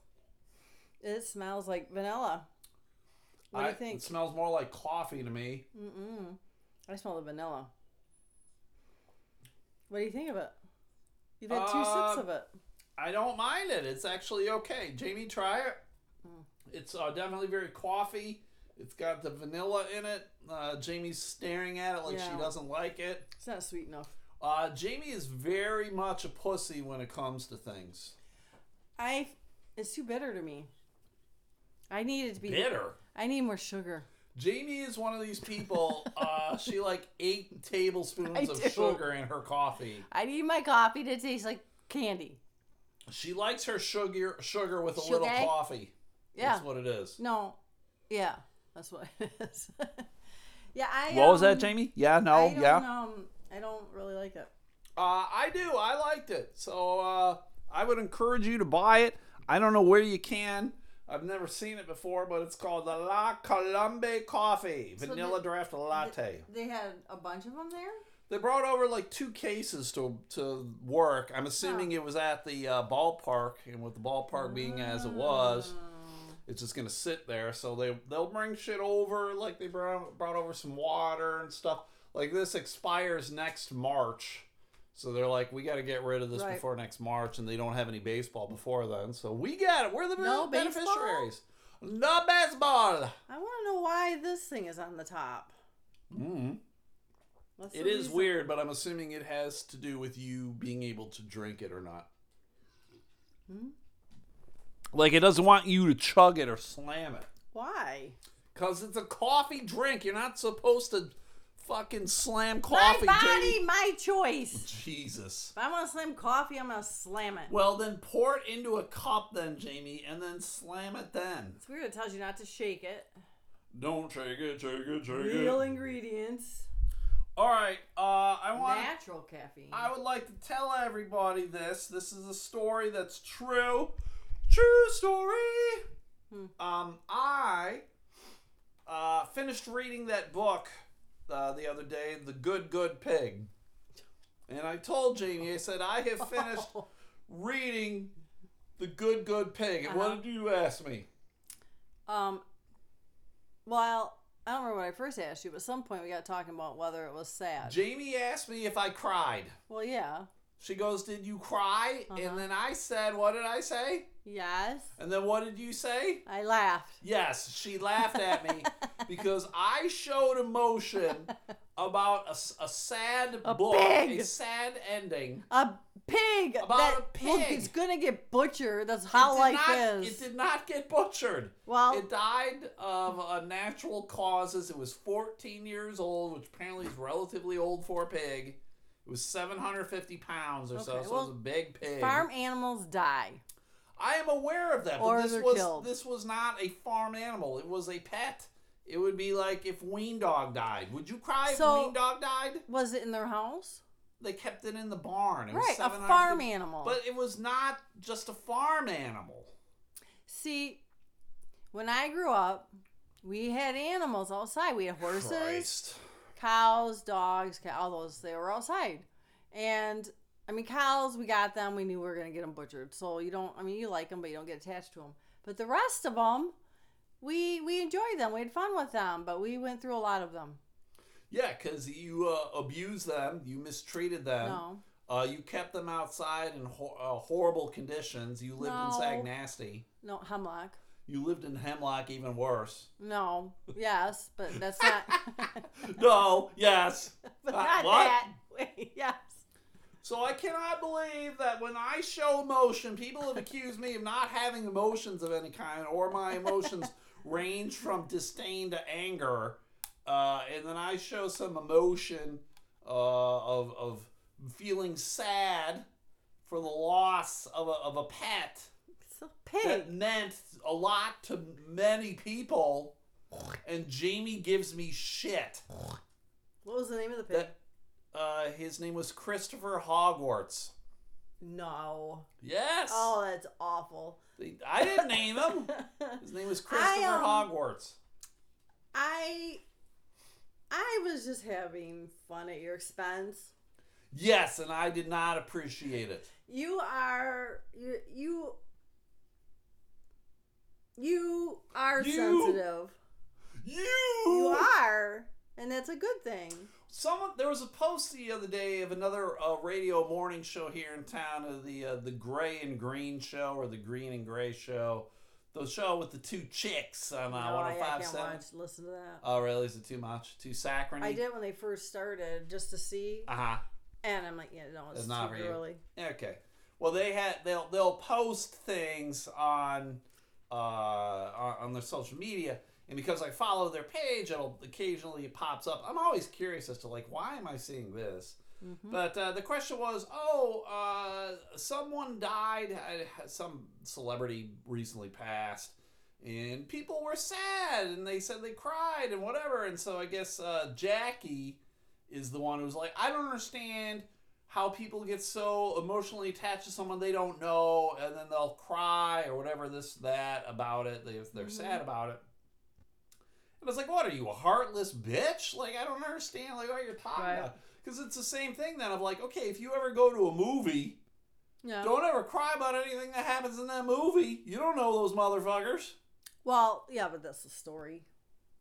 S2: It smells like vanilla. What do
S1: I-
S2: you think?
S1: It smells more like coffee to me.
S2: Mm-mm. I smell the vanilla. What do you think of it? You've had two
S1: Uh,
S2: sips of it.
S1: I don't mind it. It's actually okay. Jamie, try it.
S2: Mm.
S1: It's uh, definitely very coffee. It's got the vanilla in it. Uh, Jamie's staring at it like she doesn't like it.
S2: It's not sweet enough.
S1: Uh, Jamie is very much a pussy when it comes to things.
S2: I. It's too bitter to me. I need it to be.
S1: Bitter.
S2: I need more sugar.
S1: Jamie is one of these people. Uh, she like eight tablespoons
S2: I
S1: of
S2: do.
S1: sugar in her coffee.
S2: I need my coffee to taste like candy.
S1: She likes her sugar sugar with a little
S2: Sugar?
S1: coffee.
S2: Yeah.
S1: That's what it is.
S2: No. Yeah. That's what it is. yeah. I.
S1: What was that,
S2: um,
S1: Jamie? Yeah, no,
S2: I don't,
S1: yeah.
S2: Um, I don't really like it.
S1: Uh, I do. I liked it. So uh, I would encourage you to buy it. I don't know where you can. I've never seen it before, but it's called the La Colombe Coffee
S2: So
S1: Vanilla
S2: the-
S1: Draft Latte.
S2: They had a bunch of them there.
S1: They brought over like two cases to to work. I'm assuming it was at the uh, ballpark, and with the ballpark being as it was,
S2: Mm.
S1: it's just gonna sit there. So they they'll bring shit over, like they brought brought over some water and stuff. Like this expires next March, so they're like, we got to get rid of this
S2: Right.
S1: before next March, and they don't have any baseball before then. So we got it. We're the
S2: No
S1: beneficiaries. No baseball.
S2: I want to know why this thing is on the top.
S1: mm
S2: What's
S1: It
S2: the
S1: is
S2: reason?
S1: weird, but I'm assuming it has to do with you being able to drink it or not.
S2: Hmm?
S1: Like it doesn't want you to chug it or slam it.
S2: Why?
S1: Cause it's a coffee drink. You're not supposed to fucking slam
S2: My
S1: coffee.
S2: body,
S1: Jamie.
S2: my choice.
S1: Jesus.
S2: If I want to slam coffee, I'm gonna slam it.
S1: Well, then pour it into a cup, then Jamie, and then slam it. Then
S2: It's weird. It tells you not to shake it.
S1: don't shake it, shake it, shake
S2: Real
S1: it.
S2: ingredients.
S1: All right. Uh, I want.
S2: Natural caffeine.
S1: I would like to tell everybody this. This is a story that's true. True story.
S2: Hmm.
S1: Um, I uh, finished reading that book uh, the other day, The Good Good Pig. And I told Jamie, I said, I have finished reading The Good Good Pig. And
S2: Uh-huh.
S1: what did you ask me?
S2: Um, well, I don't remember what I first asked you, but at some point we got talking about whether it was sad.
S1: Jamie asked me if I cried.
S2: well, yeah.
S1: She goes, Did you cry?
S2: Uh-huh.
S1: And then I said, What did I say?
S2: Yes.
S1: And then what did you say?
S2: I laughed.
S1: Yes, she laughed at me because I showed emotion about a, a sad
S2: A
S1: book,
S2: pig.
S1: a sad ending.
S2: A pig
S1: About
S2: that
S1: a pig.
S2: it's gonna get butchered. That's how
S1: It
S2: life
S1: not-
S2: is.
S1: It did not get butchered.
S2: well,
S1: It died of uh, natural causes. It was 14 years old, which apparently is relatively old for a pig. It was 750 pounds or so,
S2: Okay,
S1: so it
S2: well,
S1: was a big pig.
S2: farm animals die.
S1: I am aware of that, but
S2: Or
S1: this was
S2: killed.
S1: this was not a farm animal. It was a pet. It would be like if Ween Dog died. Would you cry
S2: So-
S1: if Ween Dog died?
S2: Was it in their house?
S1: They kept it in the barn. It was
S2: Right, a
S1: 750
S2: farm animal.
S1: But it was not just a farm animal.
S2: See, when I grew up, we had animals outside. We had horses,
S1: Christ.
S2: cows, dogs, all those. They were outside, and I mean cows. We got them. We knew we were gonna get them butchered. So you don't. I mean, you like them, but you don't get attached to them. But the rest of them, we we enjoyed them. We had fun with them. But we went through a lot of them.
S1: Yeah, because you uh, abused them, you mistreated them.
S2: No,
S1: Uh, you kept them outside in ho- uh, horrible conditions. You lived in Sag Nasty.
S2: no hemlock.
S1: You lived in Hemlock, even worse.
S2: No, yes, but that's not.
S1: no, yes.
S2: but
S1: Uh,
S2: not
S1: what?
S2: that. Wait, yes.
S1: So I cannot believe that when I show emotion, people have accused me of not having emotions of any kind, or my emotions range from disdain to anger. Uh, and then I show some emotion uh, of, of feeling sad for the loss of a, of a pet
S2: It's a pig.
S1: that meant a lot to many people. And Jamie gives me shit.
S2: What was the name of the pig?
S1: That uh, his name was Christopher Hogwood.
S2: no.
S1: Yes.
S2: Oh, that's awful.
S1: I didn't name him. His name was Christopher
S2: I, um,
S1: Hogwood.
S2: I I was just having fun at your expense.
S1: Yes, and I did not appreciate it.
S2: You are you you you are
S1: You-
S2: sensitive.
S1: You.
S2: You are, and that's a good thing.
S1: Someone there was a post the other day of another uh, radio morning show here in town of the uh, the Gray and Green show or the Green and Gray show, the show with the two chicks on uh,
S2: no, I, I can't
S1: 105.7.
S2: watch. Listen to that.
S1: Oh, really? Is it too much? Too saccharine?
S2: I did when they first started, just to see,
S1: Uh huh.
S2: and I'm like, yeah, no, it's,
S1: It's not
S2: too girly.
S1: Okay. Well, they had they'll they'll post things on uh on their social media, and because I follow their page, it'll occasionally pops up. I'm always curious as to like why am I seeing this?
S2: Mm-hmm.
S1: But uh, the question was, oh, uh, someone died. Some celebrity recently passed, and people were sad, and they said they cried and whatever. And so I guess uh, Jackie is the one who's like, I don't understand how people get so emotionally attached to someone they don't know, and then they'll cry or whatever this that about it. They they're
S2: Mhm.
S1: sad about it. And it's like, what are you, a heartless bitch? Like, I don't understand like what you're talking
S2: Right.
S1: about. Because it's the same thing then of like, okay, if you ever go to a movie,
S2: Yeah.
S1: don't ever cry about anything that happens in that movie. You don't know those motherfuckers.
S2: Well, yeah, but that's the story.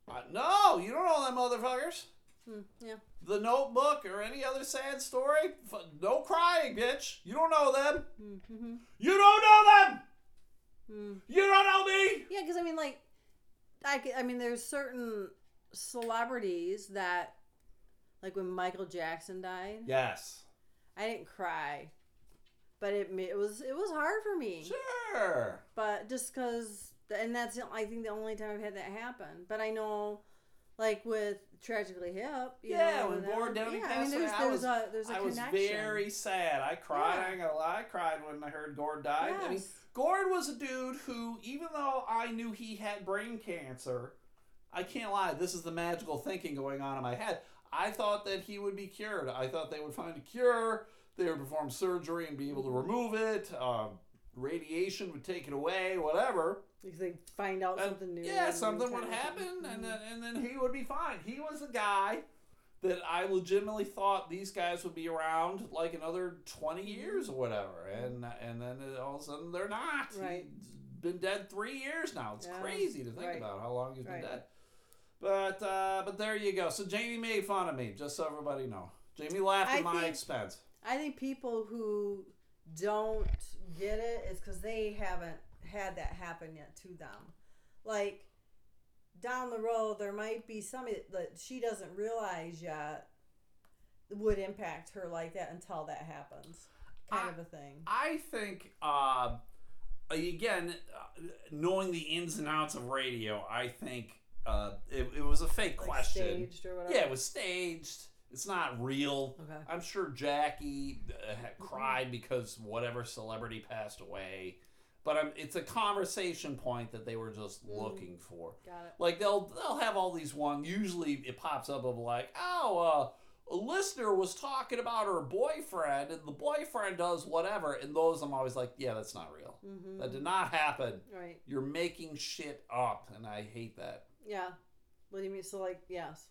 S1: Uh, no, you don't know them motherfuckers.
S2: Hmm, yeah.
S1: The Notebook or any other sad story, no crying, bitch. You don't know them.
S2: Mm-hmm.
S1: You don't know them.
S2: Mm.
S1: You don't know me.
S2: Yeah, because I mean, like, I, I mean, there's certain celebrities that, like when Michael Jackson died,
S1: Yes.
S2: I didn't cry, but it it was it was hard for me.
S1: Sure.
S2: But just because and that's I think the only time I've had that happen. But I know, like with tragically hip, you
S1: Yeah,
S2: know,
S1: when Gord Downie
S2: yeah, I
S1: passed
S2: mean, there's
S1: away, I was-
S2: a there's a
S1: I was very sad. I cried.
S2: Yeah.
S1: I ain't gonna lie. I cried when I heard Gord died. I mean,
S2: Yes.
S1: Gord was a dude who, even though I knew he had brain cancer, I can't lie. This is the magical thinking going on in my head. I thought that he would be cured. I thought they would find a cure. They would perform surgery and be able to remove it. Um, radiation would take it away. Whatever.
S2: Because they find out
S1: And,
S2: something new.
S1: Yeah, something would happen,
S2: Mhm.
S1: and then and then he would be fine. He was a guy that I legitimately thought these guys would be around like another twenty years or whatever, and and then all of a sudden they're not.
S2: Right.
S1: He's been dead three years now. It's
S2: Yeah,
S1: crazy to think
S2: right.
S1: about how long he's been
S2: Right.
S1: dead. But uh, but there you go. So Jamie made fun of me, just so everybody know. Jamie laughed
S2: I
S1: at my
S2: think-
S1: expense.
S2: I think people who don't get it is because they haven't had that happen yet to them. Like down the road, there might be something that she doesn't realize yet would impact her like that until that happens, kind
S1: I-
S2: of a thing.
S1: I think, uh, again, uh, knowing the ins and outs of radio, I think uh, it, it was a fake
S2: Like
S1: question.
S2: staged or whatever.
S1: Yeah, it was staged. It's not real.
S2: Okay.
S1: I'm sure Jackie uh, cried because whatever celebrity passed away, but um, it's a conversation point that they were just
S2: Mm.
S1: looking for.
S2: Got it.
S1: Like they'll they'll have all these one. Usually it pops up of like, oh, uh, a listener was talking about her boyfriend, and the boyfriend does whatever, and those I'm always like, yeah, that's not real.
S2: Mm-hmm.
S1: That did not happen.
S2: Right.
S1: You're making shit up, and I hate that.
S2: Yeah. What do you mean? So like, yes.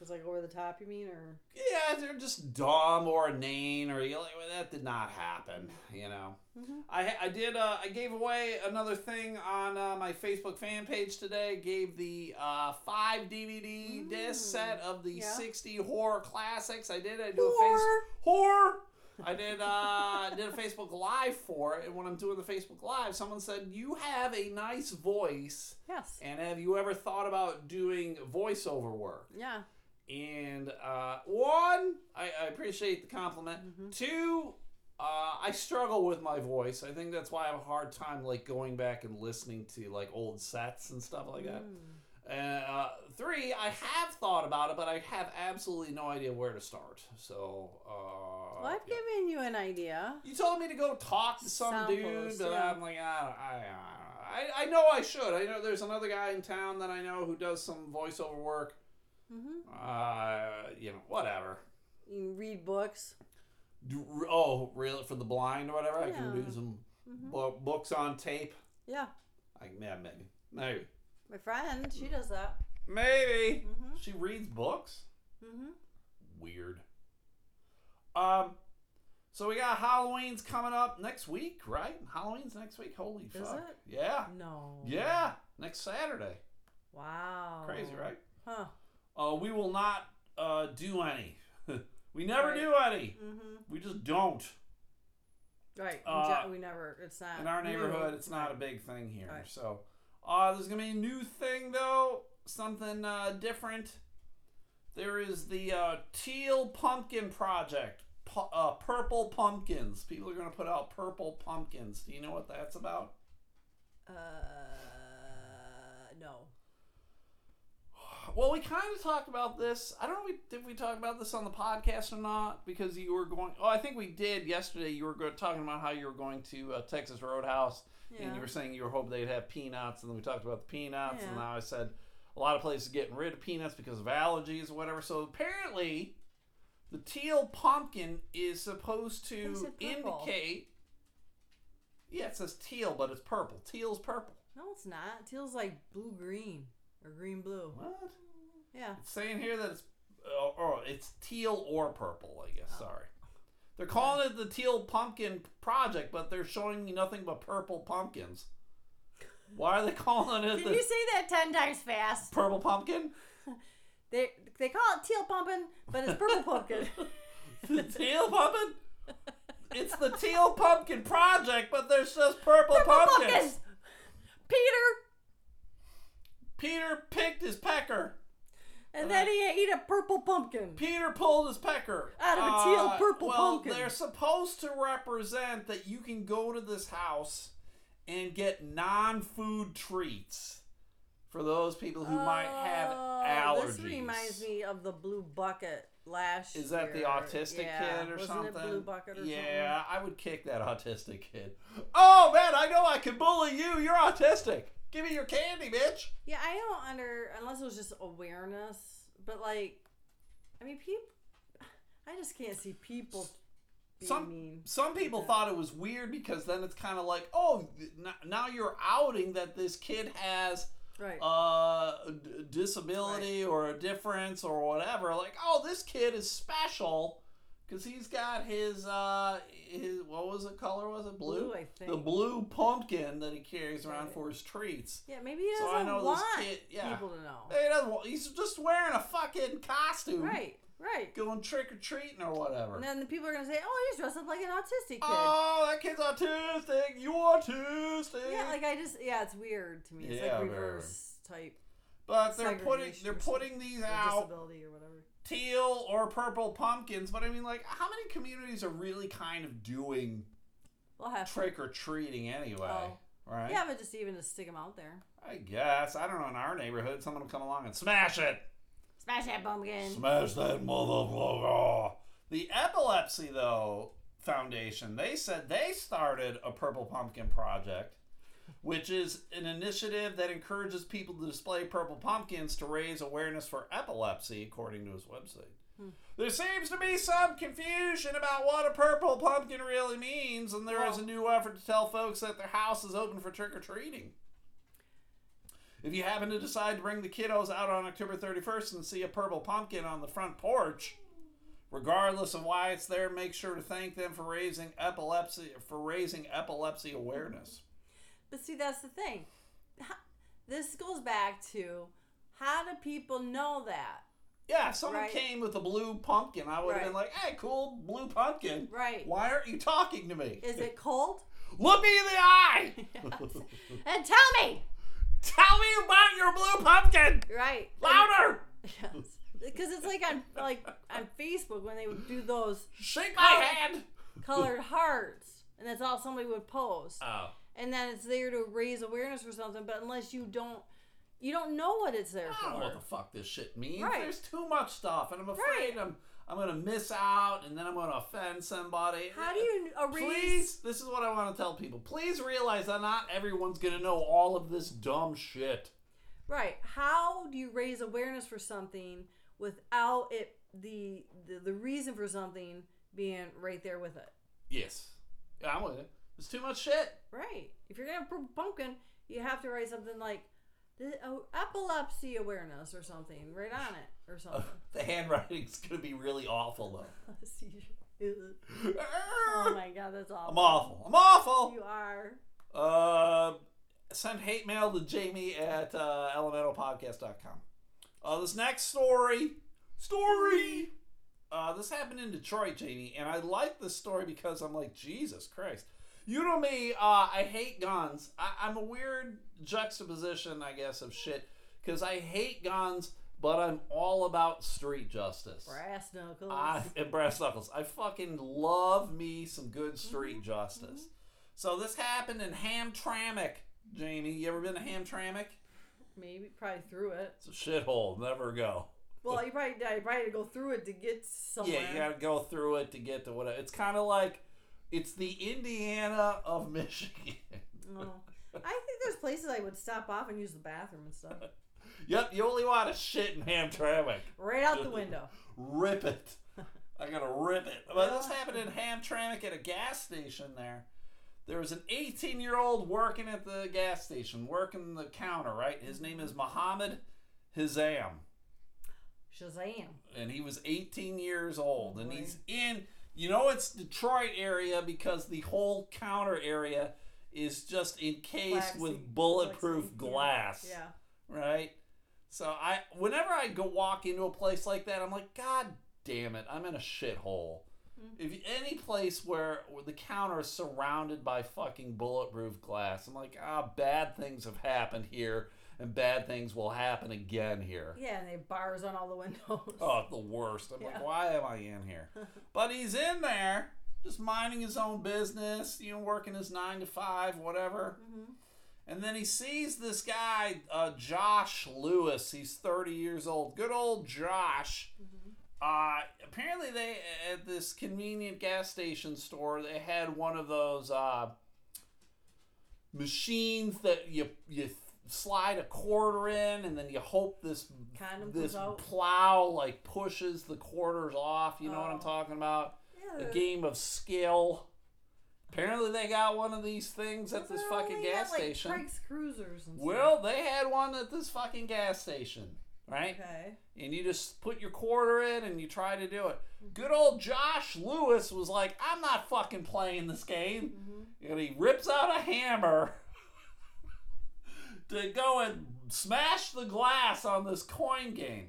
S2: It's like over the top, you mean, or
S1: Yeah, they're just dumb or inane, or you're like, well, that did not happen. You know.
S2: Mhm.
S1: I I did. Uh, I gave away another thing on uh, my Facebook fan page today. Gave the uh, five DVD disc
S2: Mm.
S1: set of the
S2: Yeah.
S1: sixty horror classics. I did. I do a face
S2: Horror.
S1: horror. I did. Uh, I did a Facebook live for it, and when I'm doing the Facebook live, someone said you have a nice voice,
S2: yes.
S1: and have you ever thought about doing voiceover work?
S2: Yeah.
S1: And uh, one, I, I appreciate the compliment.
S2: Mhm.
S1: Two, uh, I struggle with my voice. I think that's why I have a hard time like going back and listening to like old sets and stuff like that.
S2: Mm.
S1: Uh, three, I have thought about it, but I have absolutely no idea where to start. So, uh,
S2: Well, I've
S1: yeah.
S2: given you an idea.
S1: you told me to go talk to some dude,
S2: Samples,
S1: but
S2: yeah.
S1: I'm like, I, I, I, I know I should. I know there's another guy in town that I know who does some voiceover work.
S2: Mm-hmm.
S1: Uh, you know, whatever.
S2: You can read books.
S1: Do, oh, really? For the blind or whatever? I can do
S2: Yeah.
S1: some
S2: Mhm.
S1: bu- books on tape.
S2: Yeah.
S1: I, yeah, maybe. Maybe.
S2: My friend, she does that.
S1: Maybe.
S2: Mm-hmm.
S1: She reads books?
S2: Mm-hmm.
S1: Weird. Um, so we got Halloween's coming up next week, right? Halloween's next week. Holy
S2: Is
S1: fuck!
S2: it?
S1: Yeah,
S2: No.
S1: yeah. Next Saturday.
S2: Wow.
S1: Crazy, right?
S2: Huh.
S1: Uh, we will not uh, do any. we never
S2: Right.
S1: do any.
S2: Mm-hmm.
S1: We just don't.
S2: Right.
S1: Uh,
S2: we never. It's not
S1: in our neighborhood it's not a big thing here
S2: Right.
S1: so uh, there's gonna be a new thing though something uh, different there is the uh, teal pumpkin project Pu- uh, purple pumpkins people are gonna put out purple pumpkins do you know what that's about
S2: Uh. No.
S1: Well we kind of talked about this i don't know if we talk about this on the podcast or not because you were going oh i think we did yesterday you were go- talking about how you were going to uh, texas roadhouse
S2: Yeah.
S1: and you were saying you were hoping they'd have peanuts, and then we talked about the peanuts, and now I said a lot of places are getting rid of peanuts because of allergies or whatever. So apparently, the teal pumpkin is supposed to indicate. Yeah, it says teal, but it's purple. Teal's purple.
S2: no, it's not. Teal's like blue green or green blue.
S1: What?
S2: Yeah.
S1: It's saying here that it's oh, oh it's teal or purple. I guess.
S2: Oh.
S1: Sorry. They're calling it the teal pumpkin project, but they're showing me nothing but purple pumpkins. Why are they calling it
S2: Can
S1: the
S2: you say that ten times fast?
S1: purple pumpkin?
S2: They they call it teal pumpkin, but it's purple pumpkin.
S1: the teal pumpkin? It's the teal pumpkin project, but there's just purple,
S2: Purple
S1: pumpkins.
S2: pumpkins. Peter,
S1: Peter picked his pecker.
S2: And uh, then he ate a purple pumpkin.
S1: Peter pulled his pecker
S2: Out of a teal uh, purple pumpkin.
S1: well,
S2: pumpkin.
S1: They're supposed to represent that you can go to this house and get non-food treats for those people who might have
S2: Oh,
S1: allergies.
S2: This reminds me of the blue bucket last
S1: Is that the
S2: year.
S1: autistic
S2: Yeah.
S1: kid or
S2: Wasn't
S1: something?
S2: It blue bucket or
S1: yeah, I would kick that autistic kid. Oh man, I know I can bully you. You're autistic. Give me your candy, bitch.
S2: Yeah, I don't under unless it was just awareness, but like, I mean, people. I just can't see people being
S1: Some
S2: mean.
S1: some people
S2: Yeah.
S1: thought it was weird because then it's kind of like, oh, n- now you're outing that this kid has
S2: Right.
S1: uh, a d- disability or a difference or whatever. Like, oh, this kid is special because he's got his uh his what was the color? Was it blue?
S2: Blue, I think.
S1: The blue pumpkin that he carries around
S2: Right.
S1: for his treats.
S2: yeah, maybe he doesn't
S1: I know this
S2: want
S1: kid- yeah.
S2: people to know.
S1: He doesn't wa- he's just wearing a fucking costume,
S2: Right. Right.
S1: going trick or treating or whatever.
S2: And then the people are gonna say, "Oh, he's dressed up like an autistic kid."
S1: Oh, that kid's autistic. You autistic.
S2: Yeah, like I just yeah, it's weird to me. It's
S1: Yeah,
S2: like
S1: very
S2: reverse type
S1: but they're putting they're putting these out
S2: disability or whatever.
S1: Teal or purple pumpkins. But I mean, like, how many communities are really kind of doing
S2: We'll have to.
S1: trick or treating anyway?
S2: Oh.
S1: Right?
S2: Yeah, but just even to stick them out there.
S1: I guess. I don't know. In our neighborhood, someone will come along and smash it.
S2: Smash that pumpkin.
S1: Smash that motherfucker. The Epilepsy, though, Foundation, they said they started a Purple Pumpkin Project, which is an initiative that encourages people to display purple pumpkins to raise awareness for epilepsy, according to his website. Hmm. There seems to be some confusion about what a purple pumpkin really means, and there is a new effort to tell folks that their house is open for trick or treating. If you happen to decide to bring the kiddos out on October 31st and see a purple pumpkin on the front porch, regardless of why it's there, make sure to thank them for raising epilepsy for raising epilepsy awareness.
S2: But see, that's the thing. This goes back to how do people know that?
S1: Yeah, if someone
S2: Right.
S1: came with a blue pumpkin, I would have been like, "Hey, cool blue pumpkin.
S2: Right.
S1: Why aren't you talking to me?
S2: Is it cold?
S1: Look me in the eye.
S2: and tell me.
S1: Tell me about your blue pumpkin.
S2: Right.
S1: Louder.
S2: Yes. Because it's like on like on Facebook when they would do those
S1: Shake my
S2: Oh.
S1: hand.
S2: colored hearts, and that's all somebody would post.
S1: Oh.
S2: And then it's there to raise awareness for something. But unless you don't, you don't know what it's there
S1: I
S2: for.
S1: don't know what the fuck this shit means.
S2: Right.
S1: There's too much stuff, and I'm afraid
S2: Right.
S1: I'm I'm gonna miss out, and then I'm gonna offend somebody.
S2: How do you uh, erase?
S1: Please, this is what I want to tell people. Please realize that not everyone's gonna know all of this dumb shit.
S2: Right. How do you raise awareness for something without it the the, the reason for something being right there with it?
S1: Yes, yeah, I'm with it. There's too much shit.
S2: Right. If you're gonna have pumpkin, you have to write something like the oh, epilepsy awareness or something right on it or something.
S1: The handwriting's gonna be really awful though.
S2: oh my god, that's awful.
S1: I'm awful. I'm awful.
S2: You are.
S1: Uh, send hate mail to Jamie at uh, elementalpodcast.com. Uh, this next story, story. Uh, this happened in Detroit, Jamie, and I like this story because I'm like, Jesus Christ. You know me, uh, I hate guns. I, I'm a weird juxtaposition, I guess, of shit because I hate guns, but I'm all about street justice.
S2: Brass knuckles.
S1: I and brass knuckles. I fucking love me some good street mm-hmm. justice. Mm-hmm. So this happened in Hamtramck, Jamie. You ever been to Hamtramck?
S2: Maybe probably through it.
S1: It's a shithole. Never go.
S2: Well, you probably you probably had to go through it to get somewhere.
S1: Yeah, you gotta go through it to get to whatever. It's kind of like it's the Indiana of Michigan.
S2: Oh. I think there's places I would stop off and use the bathroom and stuff.
S1: yep, you only want to shit in Hamtramck.
S2: Right out the window.
S1: Rip it. I gotta rip it. But this happened in Hamtramck at a gas station there. There was an 18 year old working at the gas station, working the counter, right? His name is Muhammad Hizam.
S2: Shazam.
S1: And he was 18 years old. And he's in, you know, it's Detroit area because the whole counter area is just encased with bulletproof glass
S2: Yeah.
S1: right? So I, whenever I go walk into a place like that, I'm like, God damn it, I'm in a shithole. If any place where, where the counter is surrounded by fucking bulletproof glass, I'm like, ah, bad things have happened here, and bad things will happen again here.
S2: Yeah, and they have bars on all the windows.
S1: Oh, the worst. I'm
S2: Yeah.
S1: like, why am I in here? but he's in there, just minding his own business, you know, working his nine to five, whatever.
S2: Mm-hmm.
S1: And then he sees this guy, uh, Josh Lewis. He's 30 years old. Good old Josh.
S2: Mm-hmm.
S1: Uh, apparently, they at this convenient gas station store they had one of those uh, machines that you you slide a quarter in, and then you hope this
S2: Condom
S1: this plow like pushes the quarters off. You know what I'm
S2: Oh.
S1: talking about?
S2: Yeah.
S1: A game of skill. Apparently, they got one of these things at this
S2: Well,
S1: fucking gas
S2: had,
S1: station.
S2: Frank's Cruisers and
S1: Well, they had one at this fucking gas station, right?
S2: Okay.
S1: And you just put your quarter in and you try to do it. Good old Josh Lewis was like, I'm not fucking playing this game.
S2: Mm-hmm.
S1: And he rips out a hammer to go and smash the glass on this coin game.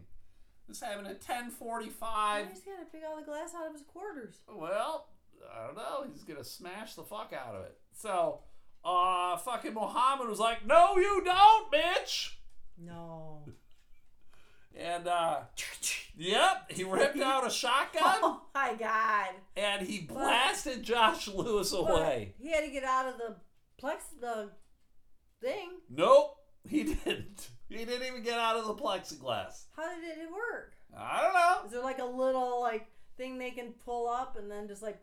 S1: This happened at 1045.
S2: He's gonna pick all the glass out of his quarters.
S1: Well, I don't know. He's gonna smash the fuck out of it. So, uh, fucking Muhammad was like, "No, you don't, bitch."
S2: No.
S1: And uh, yep, he ripped out a shotgun
S2: Oh my god.
S1: and he blasted Josh Lewis away.
S2: He had to get out of the plex the thing.
S1: Nope, he didn't. He didn't even get out of the plexiglass.
S2: How did it work?
S1: I don't know.
S2: Is there like a little like thing they can pull up and then just like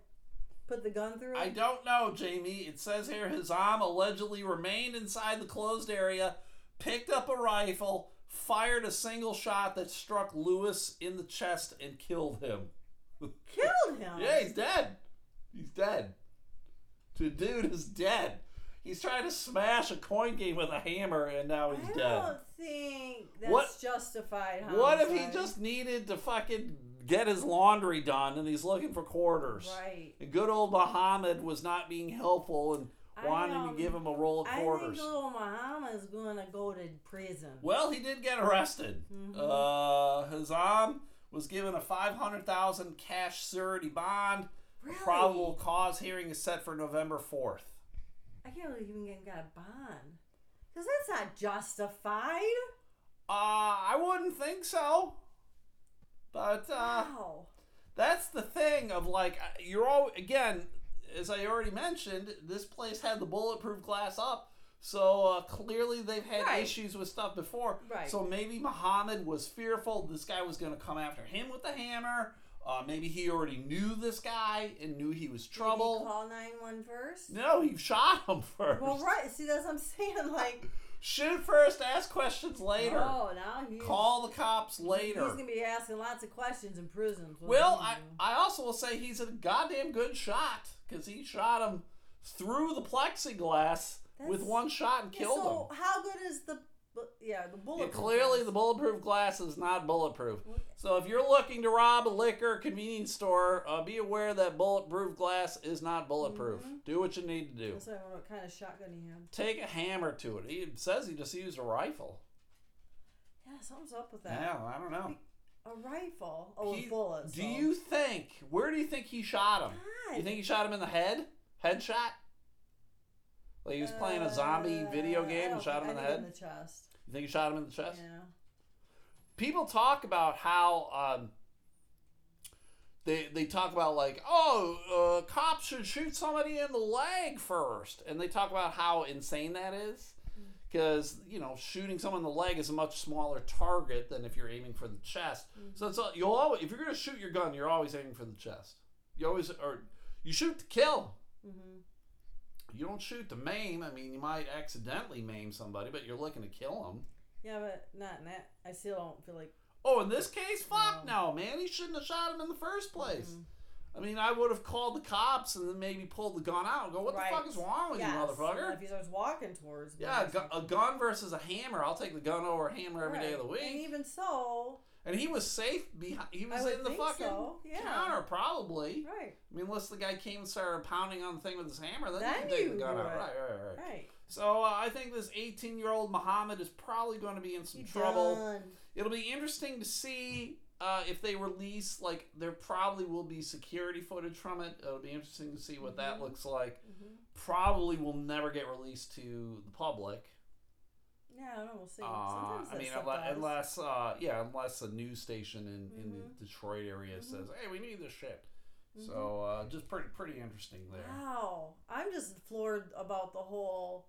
S2: put the gun through it?
S1: I don't know, Jamie. It says here his arm allegedly remained inside the closed area, picked up a rifle, fired a single shot that struck Lewis in the chest and killed him.
S2: Killed him.
S1: Yeah, he's dead. He's dead. The dude is dead. He's trying to smash a coin game with a hammer and now he's
S2: I
S1: dead.
S2: don't think that's
S1: What-
S2: justified.
S1: What if he just needed to fucking get his laundry done and he's looking for quarters?
S2: right?
S1: And good old Muhammad was not being helpful and
S2: I,
S1: wanting to give him a roll of quarters.
S2: I think little Muhammad is gonna go to prison.
S1: Well, he did get arrested.
S2: Mhm.
S1: Uh, Hazam was given a 500000 cash surety bond.
S2: Really?
S1: Probable cause hearing is set for November 4th.
S2: I can't believe he even got a bond. Because that's not justified.
S1: Uh, I wouldn't think so. But uh,
S2: wow.
S1: that's the thing of like uh, you're all again, as I already mentioned, this place had the bulletproof glass up, so uh, clearly they've had
S2: Right.
S1: issues with stuff before.
S2: Right.
S1: So maybe Muhammad was fearful this guy was going to come after him with the hammer. Uh, maybe he already knew this guy and knew he was
S2: Did he
S1: trouble.
S2: call 911 first?
S1: No, he shot him first.
S2: Well, right. See, that's what I'm saying. Like,
S1: Shoot first, ask questions later.
S2: oh, now he's,
S1: Call the cops later.
S2: He's going to be asking lots of questions in prison.
S1: Well, I. I also will say he's a goddamn good shot because he shot him through the plexiglass with one shot and
S2: Yeah,
S1: killed
S2: so
S1: him.
S2: how good is the, bu- yeah, the
S1: Yeah,
S2: bullet?
S1: clearly, the bulletproof glass is not bulletproof. So if you're looking to rob a liquor convenience store, uh, be aware that bulletproof glass is not bulletproof.
S2: Mhm.
S1: Do what you need to do.
S2: That's why I wonder what kind of shotgun he had.
S1: Take a hammer to it. He says he just used a rifle.
S2: Yeah, something's up with that.
S1: Yeah, I don't know.
S2: A rifle. Oh,
S1: He-
S2: bullets.
S1: Do
S2: though.
S1: you think? Where do you think he shot him?
S2: God.
S1: You think he shot him in the head? Headshot? Like he was playing a zombie
S2: Uh,
S1: video game and shot him in the head?
S2: in the chest.
S1: You think he shot him in the chest?
S2: Yeah.
S1: People talk about how um, they they talk about like oh uh, cops should shoot somebody in the leg first, and they talk about how insane that is. Because you know, shooting someone in the leg is a much smaller target than if you're aiming for the chest. So it's all, you'll always if you're gonna shoot your gun, you're always aiming for the chest. You always or you shoot to kill.
S2: Mm-hmm.
S1: You don't shoot to maim. I mean, you might accidentally maim somebody, but you're looking to kill them.
S2: Yeah, but not in that. I still don't feel like.
S1: Oh, in this case, fuck
S2: No.
S1: man. He shouldn't have shot him in the first place.
S2: Mhm.
S1: I mean, I would have called the cops and then maybe pulled the gun out and go, "What
S2: Right.
S1: the fuck is wrong with
S2: yes.
S1: you, motherfucker?"
S2: If he starts walking towards me.
S1: Yeah, a, gu- a gun versus a hammer. I'll take the gun over a hammer every day of the week.
S2: And even so,
S1: And he was safe behind. He was in the fucking
S2: so, yeah.
S1: counter, probably.
S2: right,
S1: I mean, unless the guy came and started pounding on the thing with his hammer, then,
S2: Then
S1: you can take the gun out. Right, right, right.
S2: right.
S1: So uh, I think this 18-year-old Muhammad is probably going to be in some
S2: You
S1: trouble.
S2: done.
S1: It'll be interesting to see uh, if they release like there probably will be security footage from it. It'll be interesting to see what that
S2: Mhm.
S1: looks like.
S2: Mhm.
S1: Probably will never get released to the public.
S2: Yeah, I don't know. We'll see.
S1: Uh,
S2: Sometimes
S1: I mean, unless, unless uh, yeah, unless a news station in, in
S2: Mhm.
S1: the Detroit area
S2: Mhm.
S1: says, "Hey, we need this shit," So uh, just pretty pretty interesting there.
S2: Wow. I'm just floored about the whole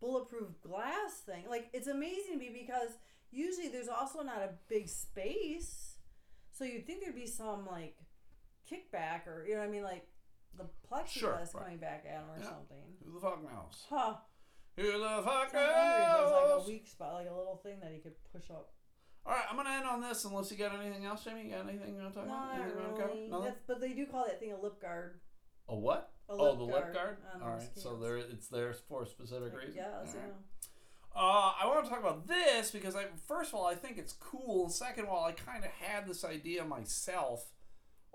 S2: bulletproof glass thing. Like, it's amazing to me because usually there's also not a big space. So you'd think there'd be some, like, kickback or, you know what I mean? Like, the plexiglass
S1: Sure, right.
S2: coming back at them or
S1: Yeah.
S2: something.
S1: Who the fuck knows?
S2: Huh.
S1: Who the fuck
S2: if there's like
S1: knows?
S2: a weak spot, like a little thing that he could push up.
S1: All right, I'm gonna end on this unless you got anything else, Jamie. You got anything you want to talk about? Anything you wanna cover?
S2: really.
S1: Nothing?
S2: That's, but they do call that thing a lip guard.
S1: A what?
S2: A
S1: oh,
S2: lip
S1: the
S2: guard
S1: lip guard.
S2: on
S1: All
S2: those
S1: so
S2: cans.
S1: there it's there for a specific
S2: I
S1: reason.
S2: guess,
S1: All
S2: yeah.
S1: right. Uh, I want to talk about this because I first of all I think it's cool, and second of all I kind of had this idea myself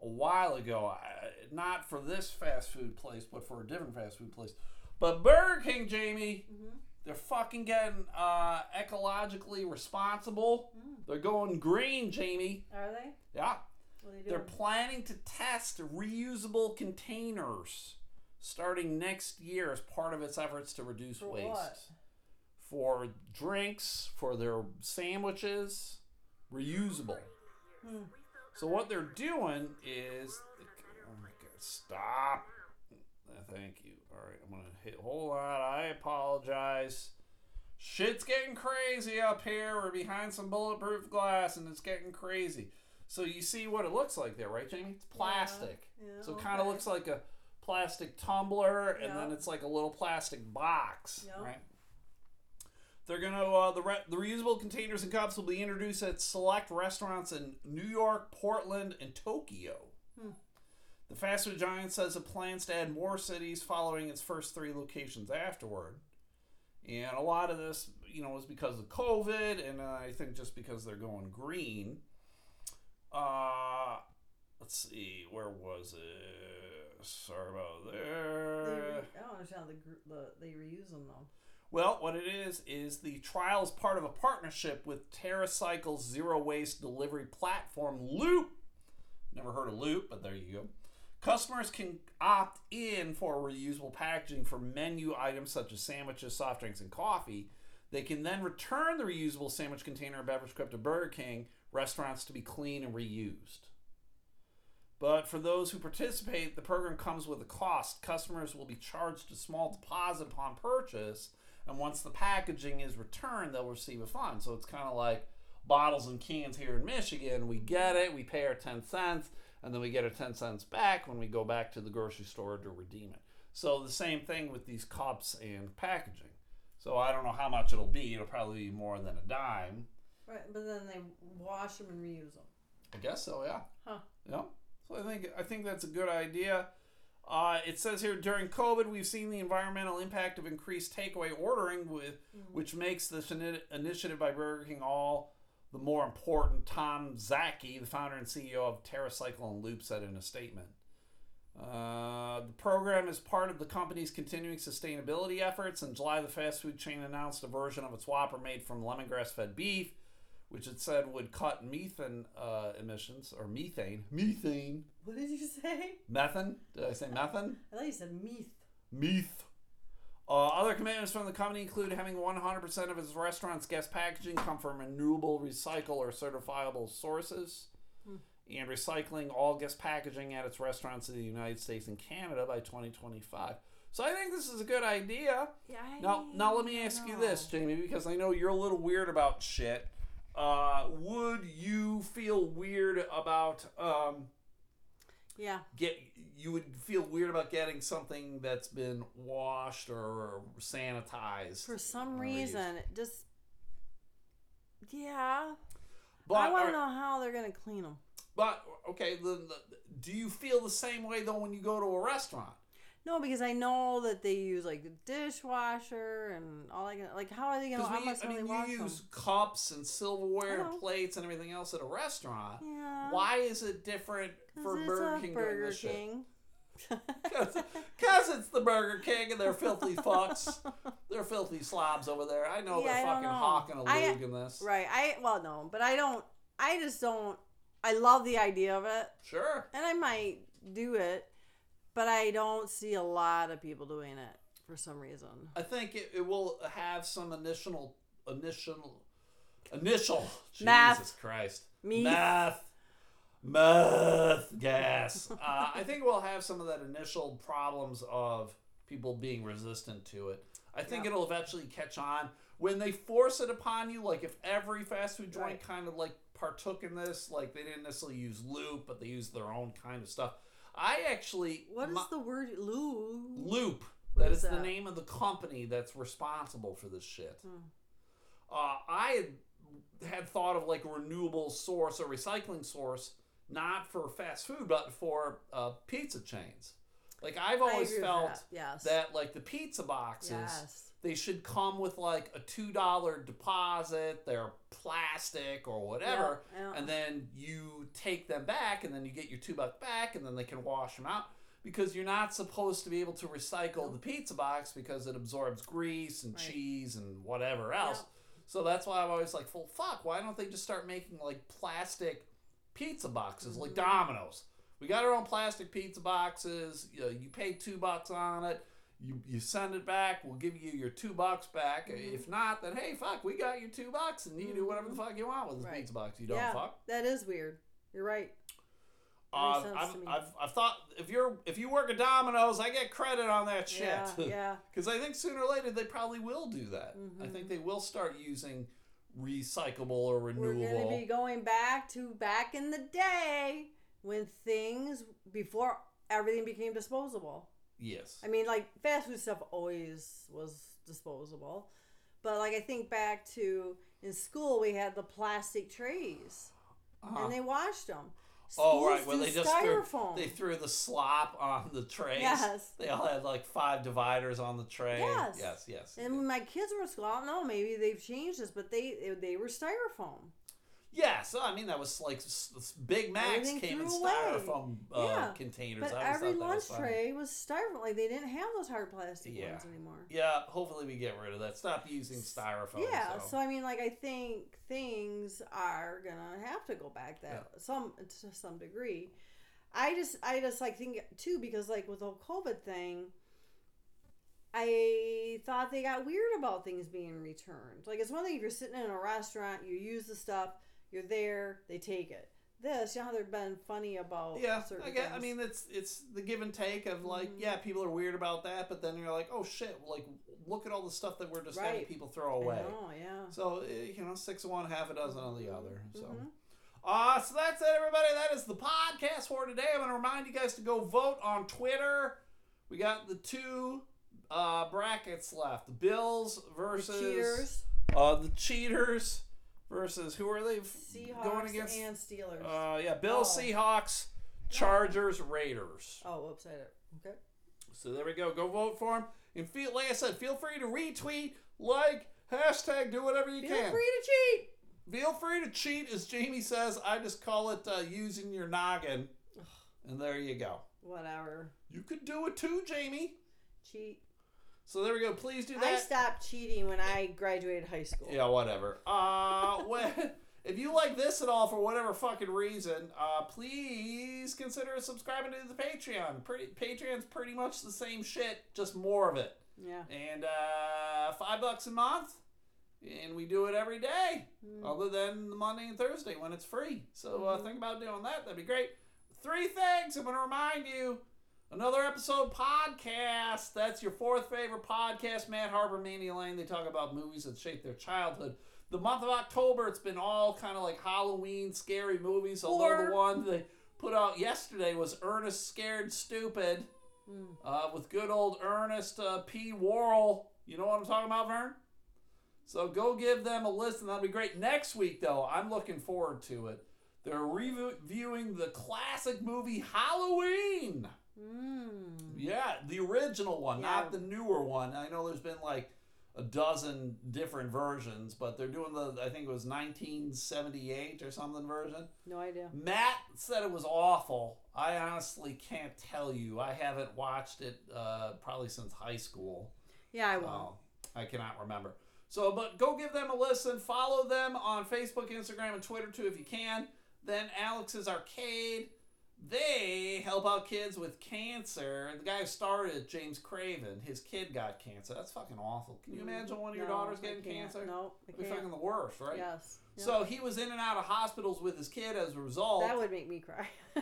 S1: a while ago. I, not for this fast food place, but for a different fast food place. But Burger King, Jamie,
S2: Mm-hmm.
S1: they're fucking getting uh, ecologically responsible.
S2: Mm.
S1: They're going green, Jamie.
S2: Are they?
S1: Yeah.
S2: They
S1: They're planning to test reusable containers starting next year as part of its efforts to reduce
S2: For
S1: waste.
S2: what?
S1: For drinks, for their sandwiches, reusable.
S2: Hmm.
S1: So what they're doing is, oh my god, stop! Uh, Thank you. All right, I'm gonna hit. Hold on, I apologize. Shit's getting crazy up here. We're behind some bulletproof glass, and it's getting crazy. So you see what it looks like there, right, Jamie? It's plastic.
S2: Yeah,
S1: So it kind of
S2: okay.
S1: looks like a plastic tumbler, and then it's like a little plastic box,
S2: Yeah.
S1: right? They're gonna uh, the re- the reusable containers and cups will be introduced at select restaurants in New York, Portland, and Tokyo.
S2: Hmm.
S1: The fast food giant says it plans to add more cities following its first three locations afterward. And a lot of this, you know, is because of COVID, and uh, I think just because they're going green. Uh, let's see, where was it? Sorry about there.
S2: re- I don't understand the, the they reuse them though.
S1: Well, what it is is the trial is part of a partnership with TerraCycle's zero waste delivery platform Loop. Never heard of Loop, but there you go. Customers can opt in for reusable packaging for menu items such as sandwiches, soft drinks, and coffee. They can then return the reusable sandwich container or beverage cup to Burger King restaurants to be clean and reused. But for those who participate, the program comes with a cost. Customers will be charged a small deposit upon purchase, and once the packaging is returned, they'll receive a fund. So it's kind of like bottles and cans here in Michigan. We get it, we pay our 10 cents, and then we get our 10 cents back when we go back to the grocery store to redeem it. So the same thing with these cups and packaging. So I don't know how much it'll be. It'll probably be more than a dime.
S2: Right, but then they wash them and reuse them.
S1: I guess so, yeah.
S2: Huh.
S1: Yeah. So I think I think that's a good idea. Uh, it says here during COVID, we've seen the environmental impact of increased takeaway ordering, with which makes this initiative by Burger King all the more important. Tom Szaky, the founder and CEO of TerraCycle and Loop, said in a statement. Uh, the program is part of the company's continuing sustainability efforts. In July, the fast food chain announced a version of its Whopper made from lemongrass-fed beef, which it said would cut methane uh, emissions or methane, methane,
S2: What did you say?
S1: methane. Did I say methane?
S2: I thought you said meath.
S1: Meth. Uh, other commitments from the company include having 100% of its restaurants' guest packaging come from renewable, recycle, or certifiable sources, and recycling all guest packaging at its restaurants in the United States and Canada by 2025. So I think this is a good idea.
S2: Yeah. I
S1: Now, now let me ask you this, Jamie, because I know you're a little weird about shit. Uh, would you feel weird about um,
S2: Yeah.
S1: get you would feel weird about getting something that's been washed or sanitized
S2: For some reason, it just. Yeah.
S1: But
S2: I want to know how they're gonna clean them.
S1: but okay, the, the, do you feel the same way though when you go to a restaurant?
S2: No, because I know that they use like the dishwasher and all that. Like, how are they gonna? How much
S1: I mean, you
S2: them?
S1: use cups and silverware and plates and everything else at a restaurant.
S2: Yeah.
S1: Why is it different for Burger King doing
S2: Burger
S1: this?
S2: King.
S1: Because it's the Burger King and they're filthy fucks. They're filthy slobs over there. I know
S2: Yeah,
S1: they're
S2: don't
S1: fucking
S2: know.
S1: hawking a
S2: I-
S1: lug in this.
S2: Right. I well no, but I don't. I just don't. I love the idea of it,
S1: Sure.
S2: and I might do it, but I don't see a lot of people doing it for some reason.
S1: I think it, it will have some initial initial initial
S2: Math.
S1: Jesus Christ
S2: Meath.
S1: math Meth gas. uh, I think we'll have some of that initial problems of people being resistant to it. I think
S2: Yeah.
S1: it'll eventually catch on when they force it upon you. Like if every fast food joint
S2: Right.
S1: kind of like partook in this, like they didn't necessarily use loop, but they used their own kind of stuff. I actually
S2: What is
S1: my-
S2: the word?
S1: Loop.
S2: What
S1: that
S2: is
S1: is, the name of the company that's responsible for this shit.
S2: Hmm.
S1: Uh, I had, had thought of like a renewable source or recycling source, not for fast food, but for uh, pizza chains. Like I've always felt
S2: that, yes.
S1: that like the pizza boxes,
S2: yes.
S1: they should come with like a two dollar deposit. They're plastic or whatever,
S2: Yeah, yeah.
S1: and then you take them back, and then you get your two bucks back, and then they can wash them out. Because you're not supposed to be able to recycle the pizza box because it absorbs grease and
S2: Right.
S1: cheese and whatever else.
S2: Yep.
S1: So that's why I'm always like, well, fuck, why don't they just start making like plastic pizza boxes like
S2: Mm-hmm.
S1: Domino's? We got our own plastic pizza boxes. You, know, you pay two bucks on it. You, you send it back. We'll give you your two bucks back.
S2: Mm-hmm.
S1: If not, then hey, fuck, we got your two bucks, and you do whatever the fuck you want with this
S2: Right.
S1: pizza box. You don't
S2: yeah,
S1: fuck.
S2: that is weird. You're right.
S1: Uh, I've. I've, I've thought if you're if you work at Domino's, I get credit on that shit.
S2: Yeah, yeah.
S1: Because I think sooner or later they probably will do that. I
S2: Mm-hmm.
S1: think they will start using recyclable or renewable.
S2: We're going to be going back to back in the day when things before everything became disposable.
S1: yes.
S2: I mean, like fast food stuff always was disposable, but like I think back to in school we had the plastic trays
S1: Uh-huh.
S2: and they washed them.
S1: Oh right, well they just threw they threw the slop on the trays.
S2: Yes.
S1: They all had like five dividers on the tray.
S2: Yes.
S1: Yes, yes.
S2: and when my kids were school, I don't know, maybe they've changed this, but they they were styrofoam.
S1: Yeah, so I mean that was like s- s- Big Macs
S2: Everything
S1: came in
S2: threw away.
S1: styrofoam uh,
S2: Yeah,
S1: containers.
S2: But
S1: I always
S2: every
S1: thought that
S2: lunch
S1: was funny.
S2: tray was styrofoam. Like they didn't have those hard plastic
S1: Yeah.
S2: ones anymore.
S1: Yeah, hopefully we get rid of that. Stop using styrofoam.
S2: Yeah,
S1: so.
S2: so I mean, like I think things are gonna have to go back that some to some degree. I just I just like think too because like with the whole COVID thing, I thought they got weird about things being returned. Like it's one thing if you're sitting in a restaurant, you use the stuff, you're there, they take it. This, you know they've been funny about
S1: Yeah,
S2: certain
S1: I get. I mean, it's it's the give and take of like,
S2: Mhm.
S1: yeah, people are weird about that, but then you're like, oh shit, like look at all the stuff that we're just having people throw away.
S2: know, yeah.
S1: So eh, you know, six of one, half a dozen of the other. So.
S2: Mhm.
S1: Uh, so that's it, everybody. That is the podcast for today. I'm going to remind you guys to go vote on Twitter. We got the two uh, brackets left: the Bills versus
S2: The cheaters,
S1: Uh, the cheaters versus who are they
S2: Seahawks,
S1: going against?
S2: and Steelers.
S1: Uh, yeah, Bills,
S2: Oh.
S1: Seahawks, Chargers, Raiders.
S2: oh, whoops, I did. Okay.
S1: So there we go. Go vote for them. And feel like I said, feel free to retweet, like, hashtag, do whatever you can.
S2: Feel
S1: can.
S2: free to cheat.
S1: Feel free to cheat, as Jamie says. I just call it uh, using your noggin. And there you go.
S2: Whatever.
S1: You could do it too, Jamie.
S2: Cheat.
S1: So there we go. Please do that.
S2: I stopped cheating when I graduated high school.
S1: Yeah, whatever. Uh, when, if you like this at all for whatever fucking reason, uh, please consider subscribing to the Patreon. Pretty Patreon's pretty much the same shit, just more of it.
S2: Yeah.
S1: And uh, five bucks a month, and we do it every day,
S2: Mm.
S1: other than the Monday and Thursday when it's free. So uh,
S2: Mhm.
S1: think about doing that. That'd be great. Three things I'm going to remind you. Another episode podcast. That's your fourth favorite podcast. Matt Harbor, Mania Lane. They talk about movies that shaped their childhood. The month of October, it's been all kind of like Halloween scary movies. Although the one they put out yesterday was Ernest Scared Stupid
S2: Mm.
S1: uh, with good old Ernest uh, P. Worrell. You know what I'm talking about, Vern? So go give them a listen. That'll be great. Next week, though, I'm looking forward to it. They're reviewing the classic movie Halloween.
S2: Mm.
S1: Yeah, the original one, not the newer one. I know there's been like a dozen different versions, but they're doing the, I think it was 1978 or something version.
S2: No idea.
S1: Matt said it was awful. I honestly can't tell you. I haven't watched it uh, probably since high school.
S2: Yeah, I will.
S1: Oh, I cannot remember. So, but go give them a listen. Follow them on Facebook, Instagram, and Twitter too if you can. Then Alex's Arcade. They help out kids with cancer. The guy who started James Craven, his kid got cancer. That's fucking awful. Can you imagine one of your
S2: No,
S1: daughters getting cancer?
S2: No, I
S1: be
S2: can't.
S1: fucking the worst, right?
S2: Yes.
S1: So he was in and out of hospitals with his kid as a result.
S2: That would make me cry.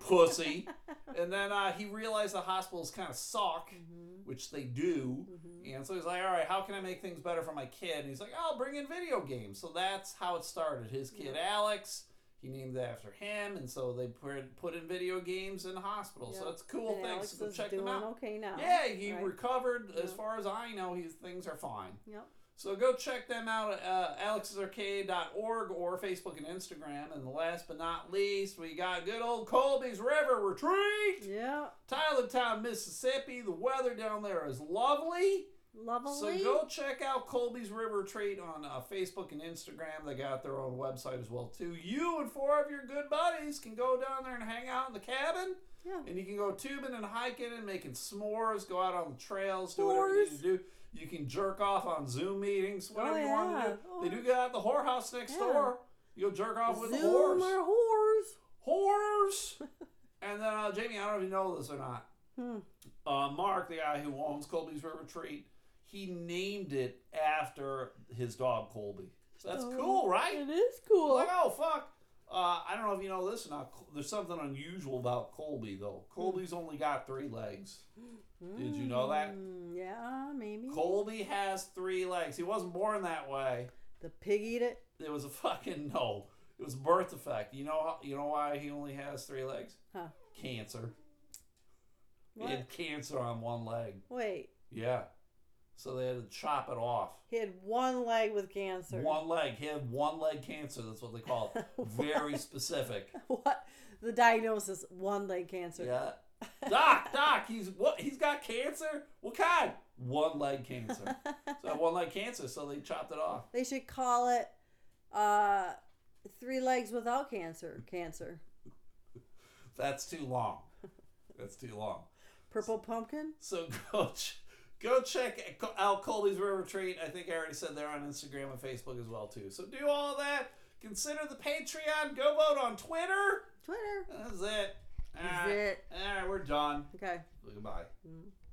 S1: pussy. And then uh, he realized the hospitals kind of suck,
S2: Mhm.
S1: which they do.
S2: Mhm.
S1: And so he's like, all right, how can I make things better for my kid? And he's like, I'll bring in video games. So that's how it started. His kid, Alex, he named it after him. And so they put, put in video games in the hospital. So
S2: Yep.
S1: that's cool.
S2: And
S1: Thanks.
S2: Alex
S1: Go check them out.
S2: okay now.
S1: Yeah, he
S2: Right.
S1: recovered. As far as I know, his things are fine.
S2: Yep.
S1: So go check them out at uh, alexsarcade.org or Facebook and Instagram. And last but not least, we got good old Colby's River Retreat.
S2: Yeah.
S1: Tylertown, Mississippi. The weather down there is lovely.
S2: Lovely.
S1: So go check out Colby's River Retreat on uh, Facebook and Instagram. They got their own website as well too. You and four of your good buddies can go down there and hang out in the cabin.
S2: Yeah.
S1: And you can go tubing and hiking and making s'mores, go out on the trails, do whatever you need to do. You can jerk off on Zoom meetings, whatever
S2: Oh,
S1: you want to do.
S2: Oh.
S1: They do got the whorehouse next
S2: Yeah.
S1: door. You'll jerk off with the
S2: Zoom
S1: whores.
S2: or whores.
S1: Whores! and then, uh, Jamie, I don't know if you know this or not.
S2: Hmm.
S1: Uh, Mark, the guy who owns Colby's River Retreat, he named it after his dog Colby. So that's
S2: Oh,
S1: cool, right?
S2: It is cool.
S1: Like, oh fuck. Uh, I don't know if you know this or not. There's something unusual about Colby though. Colby's only got three legs. Did you know that?
S2: Yeah, maybe.
S1: Colby has three legs. He wasn't born that way.
S2: The pig eat it.
S1: It was a fucking no. It was a birth defect. You know how, you know why he only has three legs?
S2: Huh.
S1: Cancer. He
S2: What?
S1: had cancer on one leg.
S2: Wait.
S1: Yeah. So they had to chop it off.
S2: He had one leg with cancer.
S1: One leg. He had one leg cancer. That's what they call it. Very specific.
S2: what? The diagnosis: one leg cancer.
S1: Yeah. Doc, doc, he's what? He's got cancer. What kind? One leg cancer. So one leg cancer. So they chopped it off.
S2: They should call it uh, three legs without cancer. Cancer.
S1: That's too long. That's too long.
S2: Purple pumpkin.
S1: So go ch- go check out Colby's River Retreat. I think I already said they're on Instagram and Facebook as well too. So do all that. Consider the Patreon. Go vote on Twitter.
S2: Twitter.
S1: That's it.
S2: That's
S1: right.
S2: it.
S1: All right, we're done.
S2: Okay.
S1: Goodbye.
S2: Mm.